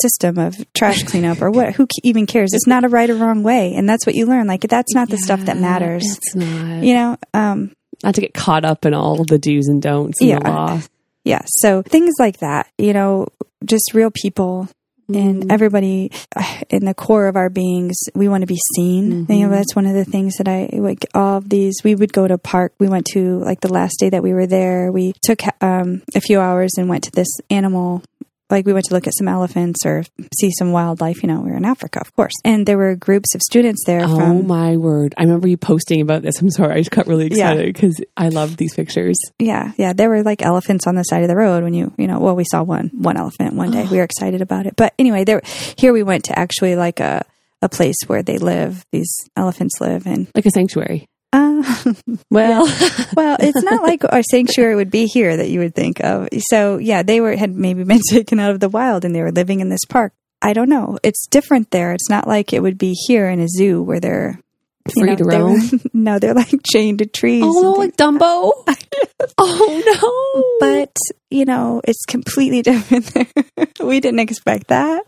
Speaker 2: system of trash cleanup or what who even cares it's not a right or wrong way and that's what you learn like that's not the stuff that matters
Speaker 1: It's not.
Speaker 2: you know um
Speaker 1: Not to get caught up in all the do's and don'ts and the
Speaker 2: Yeah.
Speaker 1: law.
Speaker 2: yeah so things like that you know just real people and
Speaker 1: Mm.
Speaker 2: everybody in the core of our beings we want to be seen you know
Speaker 1: Mhm.
Speaker 2: that's one of the things that i like all of these we would go to a park we went to like the last day that we were there we took um, a few hours and went to this animal like we went to look at some elephants or see some wildlife you know we were in africa of course and there were groups of students there
Speaker 1: Oh
Speaker 2: from
Speaker 1: my word! I remember you posting about this. I'm sorry, I just got really excited because I love these pictures.
Speaker 2: Yeah, yeah. There were like elephants on the side of the road when you, you know, well, we saw one, one elephant one day. We were excited about it. But anyway, there, here we went to actually like a, a place where they live. These elephants live and,
Speaker 1: Like a sanctuary.
Speaker 2: Uh,
Speaker 1: Well,
Speaker 2: well, it's not like our sanctuary would be here that you would think of. So yeah, they were, had maybe been taken out of the wild and they were living in this park. I don't know. It's different there. It's not like it would be here in a zoo where they're
Speaker 1: free
Speaker 2: know,
Speaker 1: to
Speaker 2: they're-
Speaker 1: roam.
Speaker 2: no, they're like chained to trees.
Speaker 1: Oh, like Dumbo. oh no!
Speaker 2: but you know it's completely different there we didn't expect that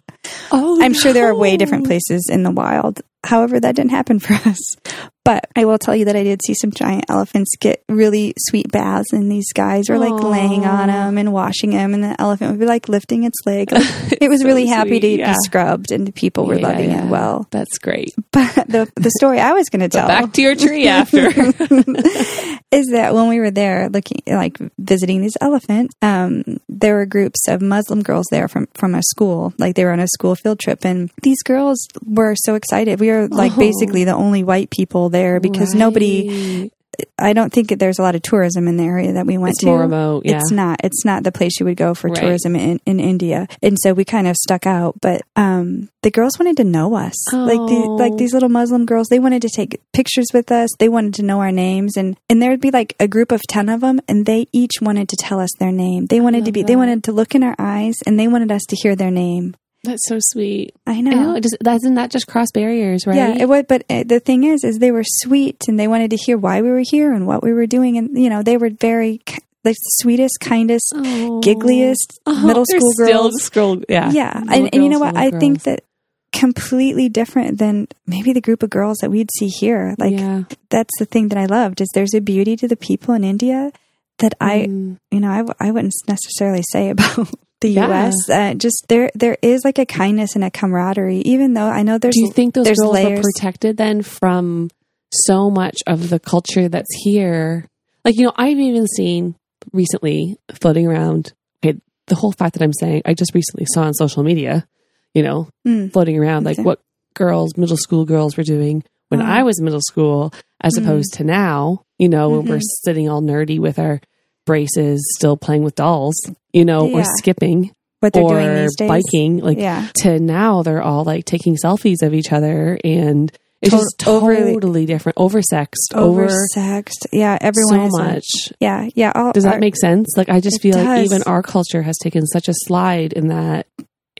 Speaker 1: oh,
Speaker 2: i'm sure there are way different places in the wild however that didn't happen for us but i will tell you that i did see some giant elephants get really sweet baths and these guys were like
Speaker 1: Aw.
Speaker 2: laying on them and washing them and the elephant would be like lifting its leg Like, it was
Speaker 1: so
Speaker 2: really happy to
Speaker 1: yeah.
Speaker 2: be scrubbed and people were
Speaker 1: Yeah,
Speaker 2: loving
Speaker 1: yeah.
Speaker 2: it well
Speaker 1: That's great.
Speaker 2: but the, the story i was going to tell
Speaker 1: back to your tree after.
Speaker 2: is that when we were there looking like visiting these elephants um, there were groups of muslim girls there from from a school like they were on a school field trip and these girls were so excited we were like
Speaker 1: Oh.
Speaker 2: basically the only white people there because nobody i don't think there's a lot of tourism in the area that we went
Speaker 1: It's
Speaker 2: to
Speaker 1: more remote. Yeah.
Speaker 2: it's not it's not the place you would go for
Speaker 1: Right.
Speaker 2: tourism in, in india and so we kind of stuck out but um the girls wanted to know us like the
Speaker 1: Oh.
Speaker 2: like these little muslim girls they wanted to take pictures with us they wanted to know our names and and there would be like a group of 10 of them and they each wanted to tell us their name they wanted to be they wanted to look in our eyes and they wanted us to hear their name
Speaker 1: That's so sweet.
Speaker 2: I
Speaker 1: I
Speaker 2: know.
Speaker 1: know. It just, doesn't that just cross barriers, right?
Speaker 2: Yeah, it was. But uh, the thing is, is they were sweet, and they wanted to hear why we were here and what we were doing, and you know, they were very the sweetest, kindest,
Speaker 1: Oh.
Speaker 2: giggliest
Speaker 1: Oh,
Speaker 2: middle school
Speaker 1: still
Speaker 2: girls.
Speaker 1: Scroll, yeah.
Speaker 2: Yeah,
Speaker 1: Little
Speaker 2: and, and you know what? I
Speaker 1: little
Speaker 2: think that completely different than maybe the group of girls that we'd see here. Like
Speaker 1: yeah.
Speaker 2: that's the thing that I loved is there's a beauty to the people in India that I
Speaker 1: Mm.
Speaker 2: you know I, I wouldn't necessarily say about the
Speaker 1: Yeah.
Speaker 2: U.S. Uh, just there there is like a kindness and a camaraderie, even though I know there's
Speaker 1: Do you think those girls
Speaker 2: layers.
Speaker 1: were protected then from so much of the culture that's here? Like, you know, I've even seen recently floating around, okay, the whole fact that I'm saying, I just recently saw on social media, you know,
Speaker 2: Mm.
Speaker 1: floating around like
Speaker 2: Okay.
Speaker 1: what girls, middle school girls were doing when
Speaker 2: Oh.
Speaker 1: I was middle school as
Speaker 2: Mm.
Speaker 1: opposed to now, you know, when we're
Speaker 2: Mhm.
Speaker 1: sitting all nerdy with our braces, still playing with dolls, you know, or skipping or
Speaker 2: doing these days.
Speaker 1: biking. Like,
Speaker 2: yeah,
Speaker 1: to now they're all like taking selfies of each other and it's
Speaker 2: To-
Speaker 1: just
Speaker 2: overly-
Speaker 1: totally different oversexed over
Speaker 2: oversexed. Yeah, everyone
Speaker 1: so
Speaker 2: like-
Speaker 1: much
Speaker 2: yeah, yeah. All,
Speaker 1: does that
Speaker 2: our-
Speaker 1: make sense like i just feel like even our culture has taken such a slide in that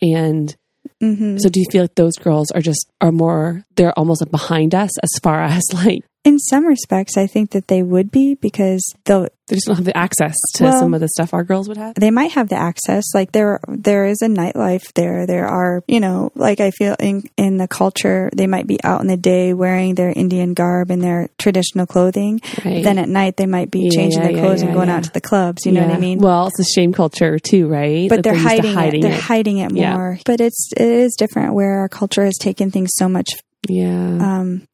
Speaker 1: and
Speaker 2: mhm.
Speaker 1: so do you feel like those girls are just are more they're almost like behind us as far as like
Speaker 2: in some respects, I think that they would be because they'll
Speaker 1: they just don't have the access to
Speaker 2: Well-
Speaker 1: some of the stuff our girls would have.
Speaker 2: they might have the access. Like there there is a nightlife there. There are you know like i feel in in the culture they might be out in the day wearing their indian garb and their traditional clothing.
Speaker 1: Right.
Speaker 2: Then at night they might be
Speaker 1: Yeah,
Speaker 2: changing
Speaker 1: yeah,
Speaker 2: their
Speaker 1: yeah,
Speaker 2: clothes and going
Speaker 1: yeah.
Speaker 2: out to the clubs. You know what i mean?
Speaker 1: Well it's a shame culture too right?
Speaker 2: But
Speaker 1: That
Speaker 2: they're
Speaker 1: used to
Speaker 2: hiding, it. They're hiding it
Speaker 1: Yeah.
Speaker 2: more. But it's it is different where our culture has taken things so much
Speaker 1: yeah.
Speaker 2: um,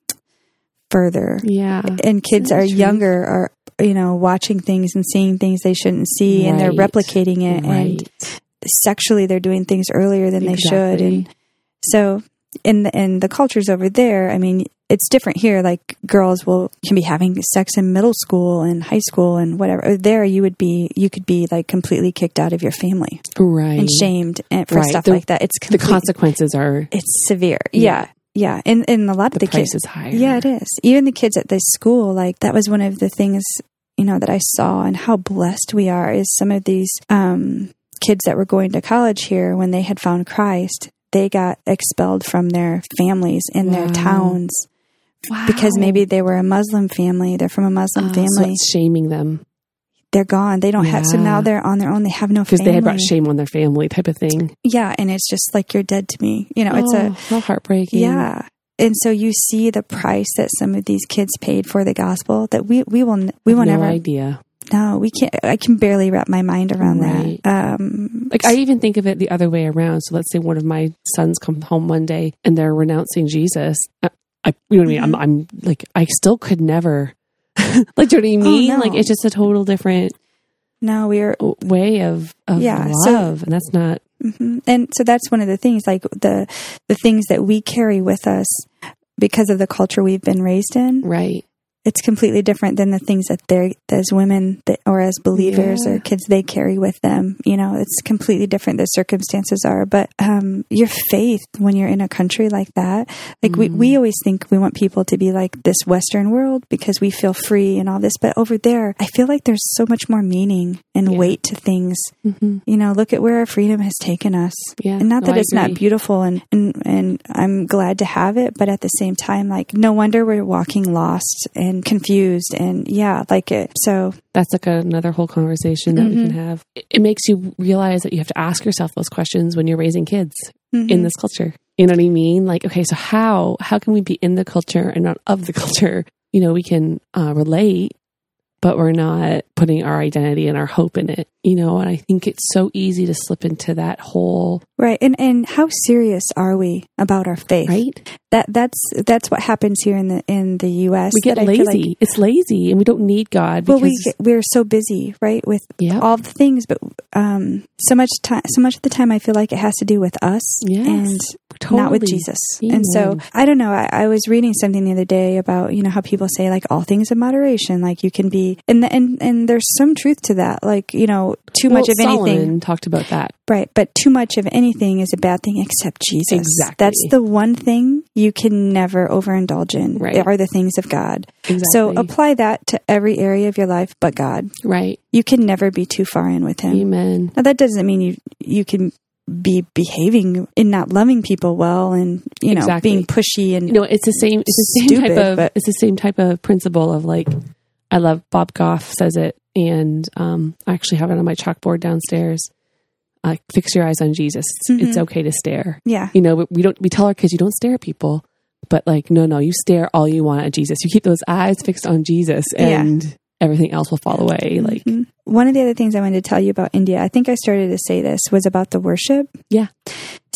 Speaker 2: further,
Speaker 1: yeah
Speaker 2: and kids are
Speaker 1: true.
Speaker 2: younger are you know watching things and seeing things they shouldn't see, and they're replicating it. And
Speaker 1: right
Speaker 2: sexually, they're doing things earlier than they should, and so in the in the cultures over there, I mean, it's different here. Like girls will can be having sex in middle school and high school and whatever. Oh, there, you would be you could be like completely kicked out of your family
Speaker 1: right
Speaker 2: and shamed and for
Speaker 1: Right.
Speaker 2: stuff
Speaker 1: The-
Speaker 2: like that. It's
Speaker 1: the consequences are
Speaker 2: it's severe.
Speaker 1: Yeah.
Speaker 2: Yeah, yeah, and and a lot of
Speaker 1: the
Speaker 2: the,
Speaker 1: price
Speaker 2: kids.
Speaker 1: is higher.
Speaker 2: Yeah, it is. Even the kids at this school, like that was one of the things you know that I saw and how blessed we are is some of these um, kids that were going to college here when they had found Christ. They got expelled from their families in their
Speaker 1: Wow.
Speaker 2: towns because maybe they were a Muslim family. They're from a Muslim
Speaker 1: Oh, so
Speaker 2: family.
Speaker 1: it's shaming them
Speaker 2: they're gone. They don't have. So now they're on their own. They have no
Speaker 1: because they had brought shame on their family, type of thing.
Speaker 2: Yeah, and it's just like you're dead to me. You know, it's a
Speaker 1: Oh, how heartbreaking.
Speaker 2: Yeah. And so you see the price that some of these kids paid for the gospel that we we will we will
Speaker 1: no
Speaker 2: never
Speaker 1: idea.
Speaker 2: no we can't I can barely wrap my mind around
Speaker 1: Right.
Speaker 2: that. Um
Speaker 1: Like I even think of it the other way around. So let's say one of my sons comes home one day and they're renouncing Jesus. I, I you know what I mean? I'm,
Speaker 2: Mm-hmm.
Speaker 1: I'm like I still could never. like, do you know what I mean?
Speaker 2: Oh, no.
Speaker 1: Like, it's just a total different
Speaker 2: no we're
Speaker 1: way of of
Speaker 2: Yeah, so-
Speaker 1: love, and that's not
Speaker 2: mhm. and so that's one of the things like the the things that we carry with us because of the culture we've been raised in.
Speaker 1: right.
Speaker 2: It's completely different than the things that they're as women that, or as believers
Speaker 1: Yeah.
Speaker 2: or kids they carry with them. You know, it's completely different. The circumstances are, but um, your faith when you're in a country like that, like we,
Speaker 1: Mm.
Speaker 2: we always think we want people to be like this Western world because we feel free and all this, but over there, I feel like there's so much more meaning and
Speaker 1: Yeah.
Speaker 2: weight to things.
Speaker 1: hmm
Speaker 2: You know, look at where our freedom has taken us.
Speaker 1: Yeah,
Speaker 2: And not that
Speaker 1: I
Speaker 2: it's not beautiful and, and and I'm glad to have it, but at the same time, like no wonder we're walking lost and confused and yeah, like it. So
Speaker 1: that's like another whole conversation that we
Speaker 2: Mhm.
Speaker 1: can have. It, it makes you realize that you have to ask yourself those questions when you're raising kids in
Speaker 2: mhm.
Speaker 1: this culture. You know what I mean? Like, okay, so how how can we be in the culture and not of the culture? You know, we can uh, relate, but we're not putting our identity and our hope in it. You know, and I think it's so easy to slip into that whole
Speaker 2: right, and and how serious are we about our faith?
Speaker 1: right.
Speaker 2: That that's that's what happens here in the in the U.S.
Speaker 1: We get
Speaker 2: that I feel
Speaker 1: lazy.
Speaker 2: like-
Speaker 1: it's lazy, and we don't need God
Speaker 2: well, we get, we're so busy, right, with
Speaker 1: yeah,
Speaker 2: all the things, but um, so much time, so much of the time, I feel like it has to do with us
Speaker 1: Yes,
Speaker 2: and
Speaker 1: totally.
Speaker 2: not with Jesus. And so I don't know. I, I was reading something the other day about you know how people say like all things in moderation, like you can be, and and and there's some truth to that. Like you know, too
Speaker 1: Well,
Speaker 2: much of anything,
Speaker 1: talked about that.
Speaker 2: right? But too much of anything is a bad thing except Jesus.
Speaker 1: Exactly.
Speaker 2: That's the one thing you can never overindulge in.
Speaker 1: Right.
Speaker 2: Are the things of God.
Speaker 1: Exactly.
Speaker 2: So apply that to every area of your life, but God.
Speaker 1: right.
Speaker 2: You can never be too far in with Him.
Speaker 1: Amen.
Speaker 2: Now that doesn't mean you you can be behaving and not loving people well and you know
Speaker 1: Exactly.
Speaker 2: being pushy and
Speaker 1: you know it's the same it's the same
Speaker 2: Stupid,
Speaker 1: type of it's the same type of principle of like i love bob goff says it and um i actually have it on my chalkboard downstairs uh, fix your eyes on jesus it's, it's okay to stare
Speaker 2: yeah
Speaker 1: you know we don't we tell our kids you don't stare at people but like no no you stare all you want at jesus you keep those eyes fixed on jesus
Speaker 2: Yeah.
Speaker 1: and everything else will fall away like
Speaker 2: Mhm. one of the other things I wanted to tell you about India, I think I started to say this, was about the worship.
Speaker 1: Yeah.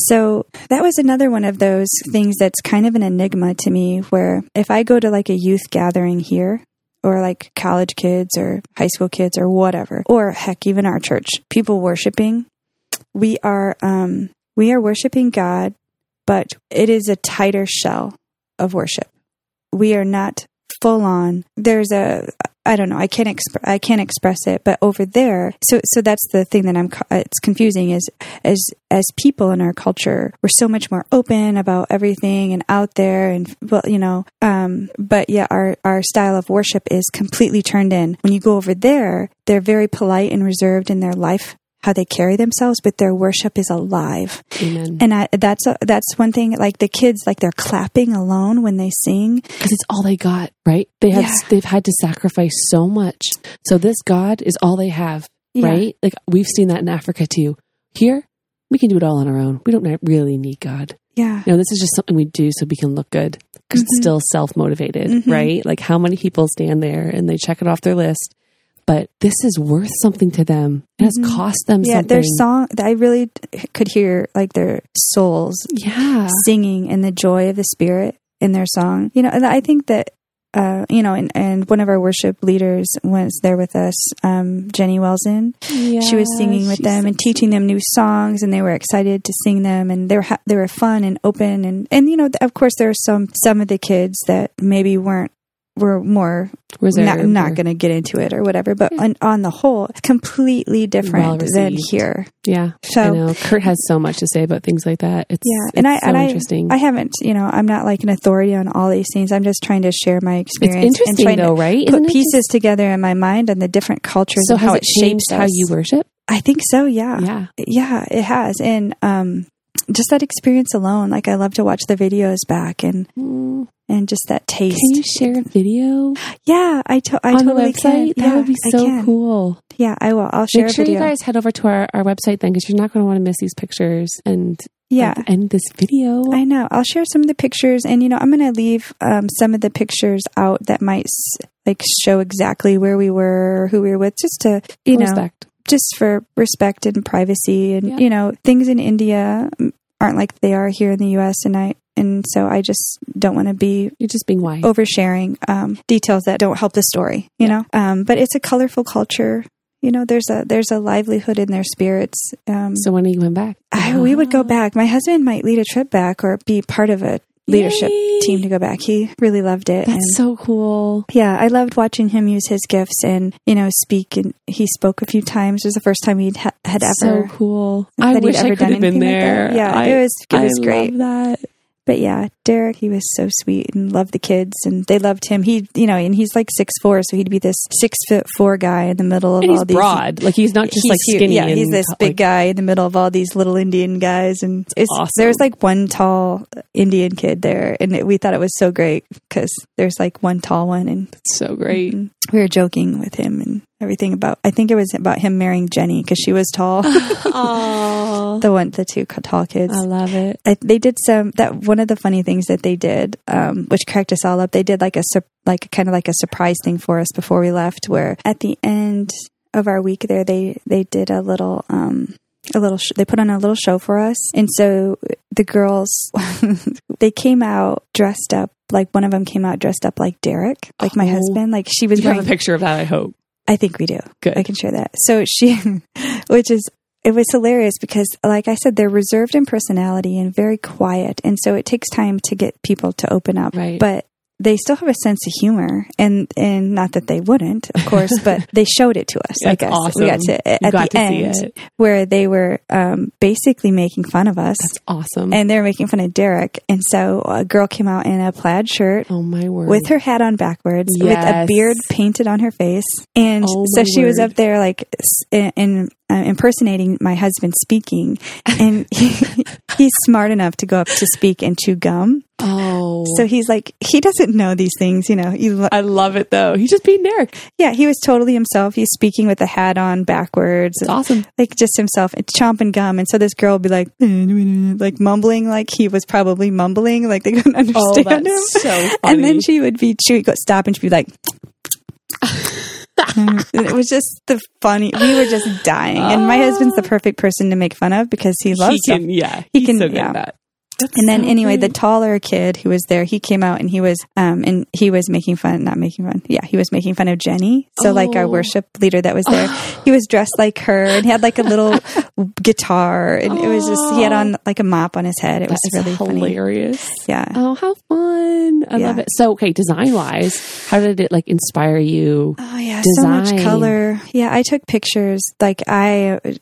Speaker 2: So that was another one of those things that's kind of an enigma to me where if I go to like a youth gathering here, or like college kids or high school kids or whatever, or heck, even our church, people worshiping, we are um, we are worshiping God, but it is a tighter shell of worship. We are not full on. There's a I don't know. I can't exp- I can't express it. But over there, so so that's the thing that I'm. It's confusing. Is as as people in our culture, we're so much more open about everything and out there, and well, you know. Um, but yeah, our our style of worship is completely turned in. When you go over there, they're very polite and reserved in their life, how they carry themselves, but their worship is alive.
Speaker 1: amen
Speaker 2: And I, that's a, that's one thing. Like the kids, like they're clapping alone when they sing.
Speaker 1: because it's all they got right they have
Speaker 2: Yeah.
Speaker 1: they've had to sacrifice so much so this god is all they have
Speaker 2: Yeah.
Speaker 1: right? Like we've seen that in Africa too. Here, we can do it all on our own. We don't really need God.
Speaker 2: Yeah.
Speaker 1: No, this is just something we do so we can look good because it's
Speaker 2: Mhm.
Speaker 1: still self motivated,
Speaker 2: Mhm.
Speaker 1: right? Like how many people stand there and they check it off their list, but this is worth something to them. It has
Speaker 2: Mhm.
Speaker 1: cost them
Speaker 2: Yeah,
Speaker 1: something.
Speaker 2: their song. I really could hear like their souls
Speaker 1: yeah.
Speaker 2: singing and the joy of the spirit in their song. You know, and I think that. Uh, you know, and, and one of our worship leaders was there with us, um, Jenny Welson. she was singing with them and teaching them new songs, and they were excited to sing them, and they were ha- they were fun and open, and and you know, of course, there are some some of the kids that maybe weren't were more not, not going to get into it or whatever, but
Speaker 1: Yeah.
Speaker 2: on, on the whole, it's completely different
Speaker 1: Well
Speaker 2: than here.
Speaker 1: Yeah. I
Speaker 2: So
Speaker 1: know. Kurt has so much to say about things like that. It's,
Speaker 2: Yeah,
Speaker 1: it's
Speaker 2: and I-
Speaker 1: so
Speaker 2: and I-
Speaker 1: interesting.
Speaker 2: I haven't, you know, I'm not like an authority on all these things. I'm just trying to share my experience and
Speaker 1: interesting though, right?
Speaker 2: put pieces together in my mind on the different cultures
Speaker 1: so
Speaker 2: and how
Speaker 1: it
Speaker 2: it shapes
Speaker 1: how you worship?
Speaker 2: I think so. Yeah.
Speaker 1: Yeah.
Speaker 2: Yeah, it has. And um just that experience alone, like I love to watch the videos back and
Speaker 1: Mm,
Speaker 2: and just that taste.
Speaker 1: Can you share a video
Speaker 2: Yeah, I, to- I
Speaker 1: on
Speaker 2: totally
Speaker 1: the website?
Speaker 2: can.
Speaker 1: That
Speaker 2: Yeah,
Speaker 1: would be so cool.
Speaker 2: Yeah, I will. I'll share
Speaker 1: Make sure you guys head over to our, our website then because you're not going to want to miss these pictures and
Speaker 2: yeah.
Speaker 1: like, end this video.
Speaker 2: I know. I'll share some of the pictures, and you know, I'm going to leave um, some of the pictures out that might s- like show exactly where we were, who we were with, just to you know,
Speaker 1: Respect.
Speaker 2: Just for respect and privacy, and
Speaker 1: Yeah.
Speaker 2: you know, things in India aren't like they are here in the U.S. and I and so I just don't want to be
Speaker 1: You're just being wise.
Speaker 2: oversharing um, details that don't help the story, you know. Um, but it's a colorful culture. You know, there's a there's a livelihood in their spirits. Um,
Speaker 1: So when are you going back?
Speaker 2: I, we would go back. My husband might lead a trip back or be part of a leadership
Speaker 1: Yay.
Speaker 2: team to go back. He really loved it. and
Speaker 1: That's so cool.
Speaker 2: yeah, I loved watching him use his gifts and you know speak. And he spoke a few times. It was the first time he'd ha- had ever.
Speaker 1: So
Speaker 2: cool.
Speaker 1: I wish
Speaker 2: ever
Speaker 1: I could have been
Speaker 2: anything like
Speaker 1: there.
Speaker 2: Yeah,
Speaker 1: I,
Speaker 2: it was it was
Speaker 1: I
Speaker 2: great.
Speaker 1: love that.
Speaker 2: But yeah, Derek, he was so sweet and loved the kids, and they loved him. He, you know, and he's like six four, so he'd be this six foot four guy in the middle of
Speaker 1: And
Speaker 2: all
Speaker 1: he's
Speaker 2: these.
Speaker 1: broad. Like he's not just
Speaker 2: He's
Speaker 1: like skinny.
Speaker 2: Yeah, he's
Speaker 1: and
Speaker 2: this
Speaker 1: like-
Speaker 2: big guy in the middle of all these little Indian guys, and it's
Speaker 1: awesome.
Speaker 2: there's like one tall Indian kid there, and it, we thought it was so great because there's like one tall one, and
Speaker 1: It's so great.
Speaker 2: Mhm. we were joking with him and everything about. I think it was about him marrying Jenny because she was tall. The one, the two tall kids.
Speaker 1: I love it.
Speaker 2: I, they did some that one of the funny things that they did, um, which cracked us all up. They did like a sur- like kind of like a surprise thing for us before we left, where at the end of our week there, they they did a little um, a little sh- they put on a little show for us, and so the girls they came out dressed up like one of them came out dressed up like Derek, like my
Speaker 1: Oh.
Speaker 2: husband, like she was
Speaker 1: You have
Speaker 2: wearing.
Speaker 1: a picture of that, I hope.
Speaker 2: I think we do.
Speaker 1: Good.
Speaker 2: I can share that. So she, which is, it was hilarious because, like I said, they're reserved in personality and very quiet. And so it takes time to get people to open up.
Speaker 1: Right.
Speaker 2: But they still have a sense of humor, and and not that they wouldn't, of course, but they showed it to us. I
Speaker 1: That's
Speaker 2: guess we got to at
Speaker 1: got
Speaker 2: the
Speaker 1: to
Speaker 2: end where they were um, basically making fun of us.
Speaker 1: That's awesome.
Speaker 2: and they were making fun of Derek. And so a girl came out in a plaid shirt
Speaker 1: oh my word.
Speaker 2: with her hat on backwards, with a beard painted on her face. And
Speaker 1: Oh,
Speaker 2: so she was up there, like, in, in uh, impersonating my husband speaking. And he, he's smart enough to go up to speak and chew gum.
Speaker 1: Oh.
Speaker 2: So he's like, he doesn't know these things, you know. Lo-
Speaker 1: I love it though. He's just being Derek.
Speaker 2: yeah, he was totally himself. He's speaking with the hat on backwards.
Speaker 1: It's awesome.
Speaker 2: like just himself and chomping gum and so this girl would be like like mumbling like he was probably mumbling like they couldn't
Speaker 1: Oh,
Speaker 2: understand him
Speaker 1: so funny.
Speaker 2: and then she would be she would go stop and she'd be like it was just the funny we were just dying and my husband's the ah. perfect person to make fun of because he loves
Speaker 1: he can, yeah,
Speaker 2: He
Speaker 1: he's
Speaker 2: can-
Speaker 1: so good
Speaker 2: yeah.
Speaker 1: At that.
Speaker 2: and then
Speaker 1: so
Speaker 2: anyway the taller kid who was there he came out and he was um and he was making fun not making fun yeah he was making fun of jenny so like our
Speaker 1: Oh.
Speaker 2: worship leader that was there he was dressed like her and he had like a little guitar and it was just he had on like a mop on his head it was
Speaker 1: That is
Speaker 2: really funny
Speaker 1: hilarious.
Speaker 2: yeah
Speaker 1: Oh, how fun! I love it. So, okay, design wise, how did it like inspire you?
Speaker 2: Oh yeah, so much color. Yeah, I took pictures. Like I uh,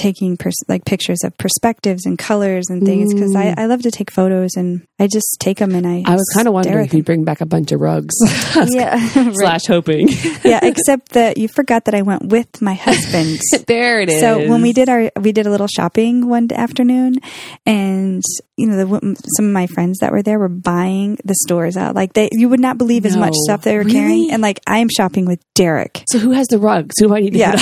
Speaker 2: taking pers- like pictures of perspectives and colors and things because I, I love to take photos and I just take them and I.
Speaker 1: I was kind of wondering if you'd bring back a bunch of rugs.
Speaker 2: Yeah, right.
Speaker 1: Slash hoping.
Speaker 2: yeah. Except that you forgot that I went with my husband.
Speaker 1: there it is.
Speaker 2: So when we did our we did a little shopping one afternoon, and you know the, some of my friends that were there were buying the stores out. Like they, you would not believe as much stuff they were
Speaker 1: Really?
Speaker 2: carrying. And like I am shopping with Derek.
Speaker 1: So who has the rugs? Who do I need to
Speaker 2: Yeah?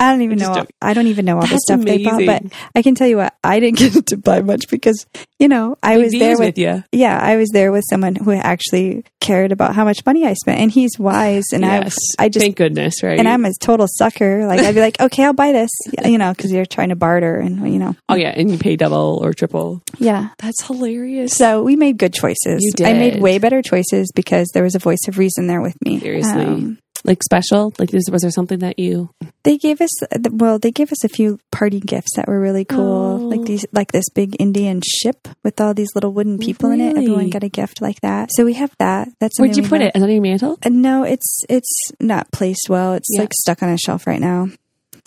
Speaker 2: I don't even know. I don't even know all the
Speaker 1: That's
Speaker 2: stuff they bought. But. I can tell you what, I didn't get to buy much because you know I
Speaker 1: Big
Speaker 2: was there with.
Speaker 1: with you.
Speaker 2: Yeah, I was there with someone who actually cared about how much money I spent, and he's wise, and
Speaker 1: Yes.
Speaker 2: I, I just
Speaker 1: Thank goodness, right?
Speaker 2: and I'm a total sucker. Like I'd be like, okay, I'll buy this, you know, because you're trying to barter, and you know,
Speaker 1: oh yeah, and you pay double or triple.
Speaker 2: yeah.
Speaker 1: That's hilarious.
Speaker 2: So we made good choices.
Speaker 1: You
Speaker 2: I made way better choices because there was a voice of reason there with me.
Speaker 1: Seriously.
Speaker 2: Um,
Speaker 1: like special? Like is, was there something that you?
Speaker 2: they gave us well, they gave us a few party gifts that were really cool.
Speaker 1: Oh.
Speaker 2: Like these, like this big Indian ship with all these little wooden people in it. Everyone got a gift like that. So we have that. That's
Speaker 1: Where'd you put
Speaker 2: we
Speaker 1: it? Is it on your mantle?
Speaker 2: Uh, no, it's it's not placed well. It's
Speaker 1: Yeah.
Speaker 2: like stuck on a shelf right now.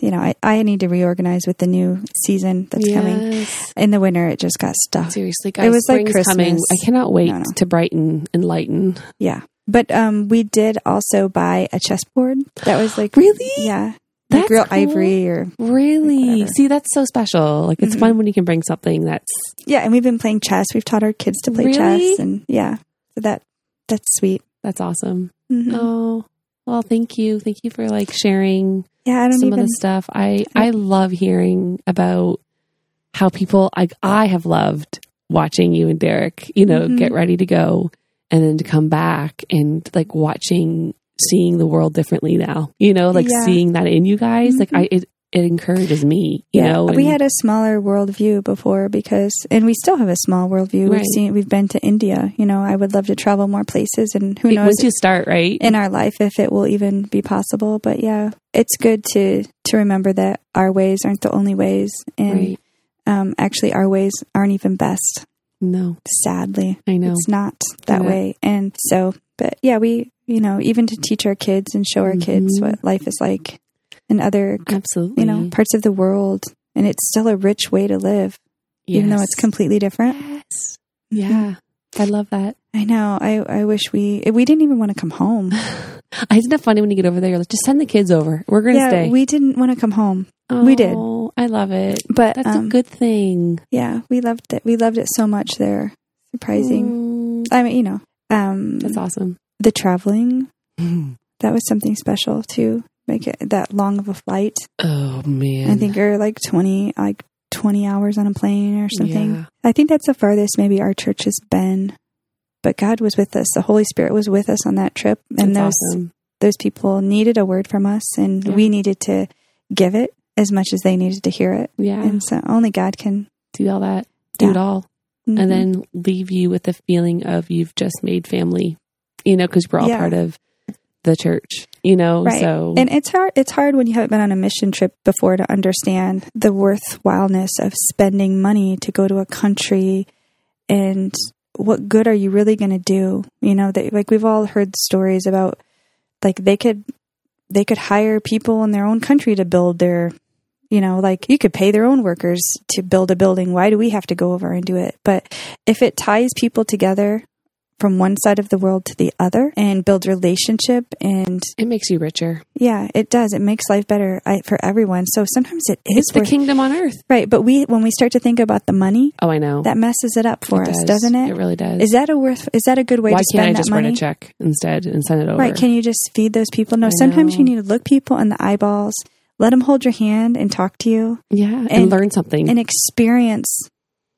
Speaker 2: You know, I, I need to reorganize with the new season that's coming. In the winter, it just got stuck.
Speaker 1: Seriously, guys, it
Speaker 2: was like
Speaker 1: spring's coming.
Speaker 2: Christmas.
Speaker 1: I cannot wait
Speaker 2: No, no.
Speaker 1: to brighten and lighten.
Speaker 2: Yeah. But um, we did also buy a chessboard that was like
Speaker 1: Really?
Speaker 2: yeah,
Speaker 1: That's
Speaker 2: like real
Speaker 1: cool.
Speaker 2: ivory or
Speaker 1: Really? See, that's so special. Like it's
Speaker 2: Mhm.
Speaker 1: fun when you can bring something that's
Speaker 2: yeah. And we've been playing chess. We've taught our kids to play
Speaker 1: Really?
Speaker 2: chess, and yeah, so that that's sweet.
Speaker 1: that's awesome.
Speaker 2: Mhm.
Speaker 1: Oh, well, thank you. Thank you for like sharing
Speaker 2: yeah, I don't
Speaker 1: some
Speaker 2: even.
Speaker 1: of the stuff. I I love hearing about how people I I have loved watching you and Derek, you know,
Speaker 2: Mhm.
Speaker 1: get ready to go and then to come back and like watching seeing the world differently now. You know, like
Speaker 2: Yeah.
Speaker 1: seeing that in you guys. Like
Speaker 2: Mhm.
Speaker 1: I it it encourages me, you
Speaker 2: yeah,
Speaker 1: know.
Speaker 2: we had a smaller worldview before because, and we still have a small worldview. We've seen, we've been to India. You know, I would love to travel more places, and who
Speaker 1: Wait,
Speaker 2: knows
Speaker 1: once you start, right?
Speaker 2: in our life if it will even be possible. But yeah, it's good to to remember that our ways aren't the only ways, and
Speaker 1: right.
Speaker 2: um, actually, our ways aren't even best.
Speaker 1: No,
Speaker 2: Sadly,
Speaker 1: I know.
Speaker 2: it's not that
Speaker 1: Yeah.
Speaker 2: way. And so, but yeah, we, you know, even to teach our kids and show our kids
Speaker 1: Mhm.
Speaker 2: what life is like in other,
Speaker 1: Absolutely.
Speaker 2: you know, parts of the world. And it's still a rich way to live, even though it's completely different.
Speaker 1: Yes. Yeah. I love that.
Speaker 2: I know. I, I wish we, we didn't even want to come home.
Speaker 1: Isn't it funny when you get over there? You're like, just send the kids over. We're going to
Speaker 2: yeah,
Speaker 1: stay.
Speaker 2: we didn't want to come home, we did.
Speaker 1: I love it.
Speaker 2: but
Speaker 1: That's
Speaker 2: um,
Speaker 1: a good thing.
Speaker 2: yeah, we loved it. We loved it so much there. Surprising.
Speaker 1: Mm,
Speaker 2: I mean, you know, um,
Speaker 1: that's awesome.
Speaker 2: the traveling, that was something special too. Make it that long of a flight.
Speaker 1: Oh man.
Speaker 2: I think you're like 20, like 20 hours on a plane or something.
Speaker 1: Yeah.
Speaker 2: I think that's the farthest maybe our church has been. But God was with us. The Holy Spirit was with us on that trip. And
Speaker 1: That's
Speaker 2: those,
Speaker 1: awesome.
Speaker 2: those people needed a word from us and
Speaker 1: Yeah.
Speaker 2: we needed to give it as much as they needed to hear it.
Speaker 1: Yeah.
Speaker 2: And so only God can.
Speaker 1: do all that. Do
Speaker 2: Yeah.
Speaker 1: it all.
Speaker 2: Mhm.
Speaker 1: And then leave you with the feeling of you've just made family, you know, because we're all
Speaker 2: Yeah.
Speaker 1: part of the church, you know?
Speaker 2: Right.
Speaker 1: So,
Speaker 2: And it's hard. It's hard when you haven't been on a mission trip before to understand the worthwhileness of spending money to go to a country and what good are you really going to do? You know, that like we've all heard stories about like they could they could hire people in their own country to build their you know, like you could pay their own workers to build a building. Why do we have to go over and do it? But if it ties people together from one side of the world to the other and builds relationship and
Speaker 1: It makes you richer.
Speaker 2: yeah, it does. It makes life better I, for everyone. So sometimes it is
Speaker 1: It's the
Speaker 2: worth-
Speaker 1: kingdom on earth.
Speaker 2: right. But we when we start to think about the money,
Speaker 1: Oh, I know.
Speaker 2: that messes it up for
Speaker 1: It
Speaker 2: us,
Speaker 1: does.
Speaker 2: doesn't it?
Speaker 1: It really does.
Speaker 2: Is that a worth? Is that a good way
Speaker 1: Why
Speaker 2: to
Speaker 1: can't I
Speaker 2: spend that
Speaker 1: just write a check instead and send it over?
Speaker 2: Right? Can you just feed those people? No.
Speaker 1: I
Speaker 2: Sometimes
Speaker 1: know.
Speaker 2: you need to look people in the eyeballs, let them hold your hand and talk to you,
Speaker 1: yeah, and,
Speaker 2: and-
Speaker 1: learn something.
Speaker 2: and experience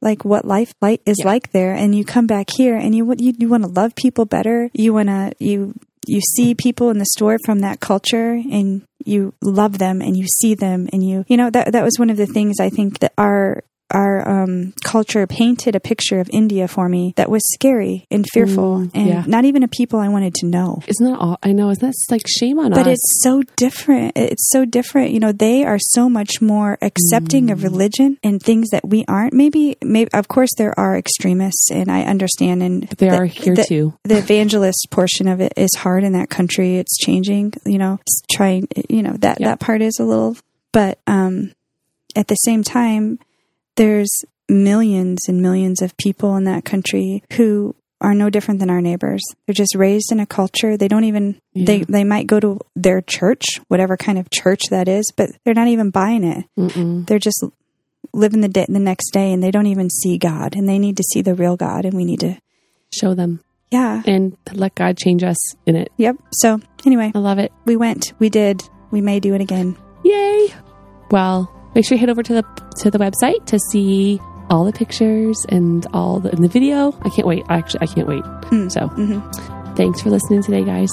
Speaker 2: like what life like is
Speaker 1: Yeah.
Speaker 2: like there. And you come back here and you you, you want to love people better. You want to you you see people in the store from that culture and you love them and you see them and you you know that that was one of the things I think that our our um, culture painted a picture of India for me that was scary and fearful
Speaker 1: Mm,
Speaker 2: and
Speaker 1: yeah.
Speaker 2: not even a people I wanted to know.
Speaker 1: Isn't that all? I know. Isn't that like shame on
Speaker 2: But
Speaker 1: us?
Speaker 2: But it's so different. It's so different. You know, they are so much more accepting of
Speaker 1: Mm.
Speaker 2: religion and things that we aren't. Maybe, maybe, of course, there are extremists, and I understand. And
Speaker 1: But they
Speaker 2: the-
Speaker 1: are here
Speaker 2: the,
Speaker 1: too.
Speaker 2: The evangelist portion of it is hard in that country. It's changing. You know, it's trying. You know that
Speaker 1: Yeah.
Speaker 2: that part is a little, but um, at the same time, there's millions and millions of people in that country who are no different than our neighbors. They're just raised in a culture. They don't even they
Speaker 1: Yeah.
Speaker 2: they might go to their church, whatever kind of church that is, but they're not even buying it.
Speaker 1: Mm-mm.
Speaker 2: They're just living the day, the next day, and they don't even see God, and they need to see the real God, and we need to,
Speaker 1: Show them
Speaker 2: yeah,
Speaker 1: and let God change us in it.
Speaker 2: yep. So anyway,
Speaker 1: I love it.
Speaker 2: we went, we did, we may do it again.
Speaker 1: Yay! Well, make sure you head over to the to the website to see all the pictures and all the in the video. I can't wait. Actually, I can't wait.
Speaker 2: Mm.
Speaker 1: So,
Speaker 2: hmm
Speaker 1: thanks for listening today, guys.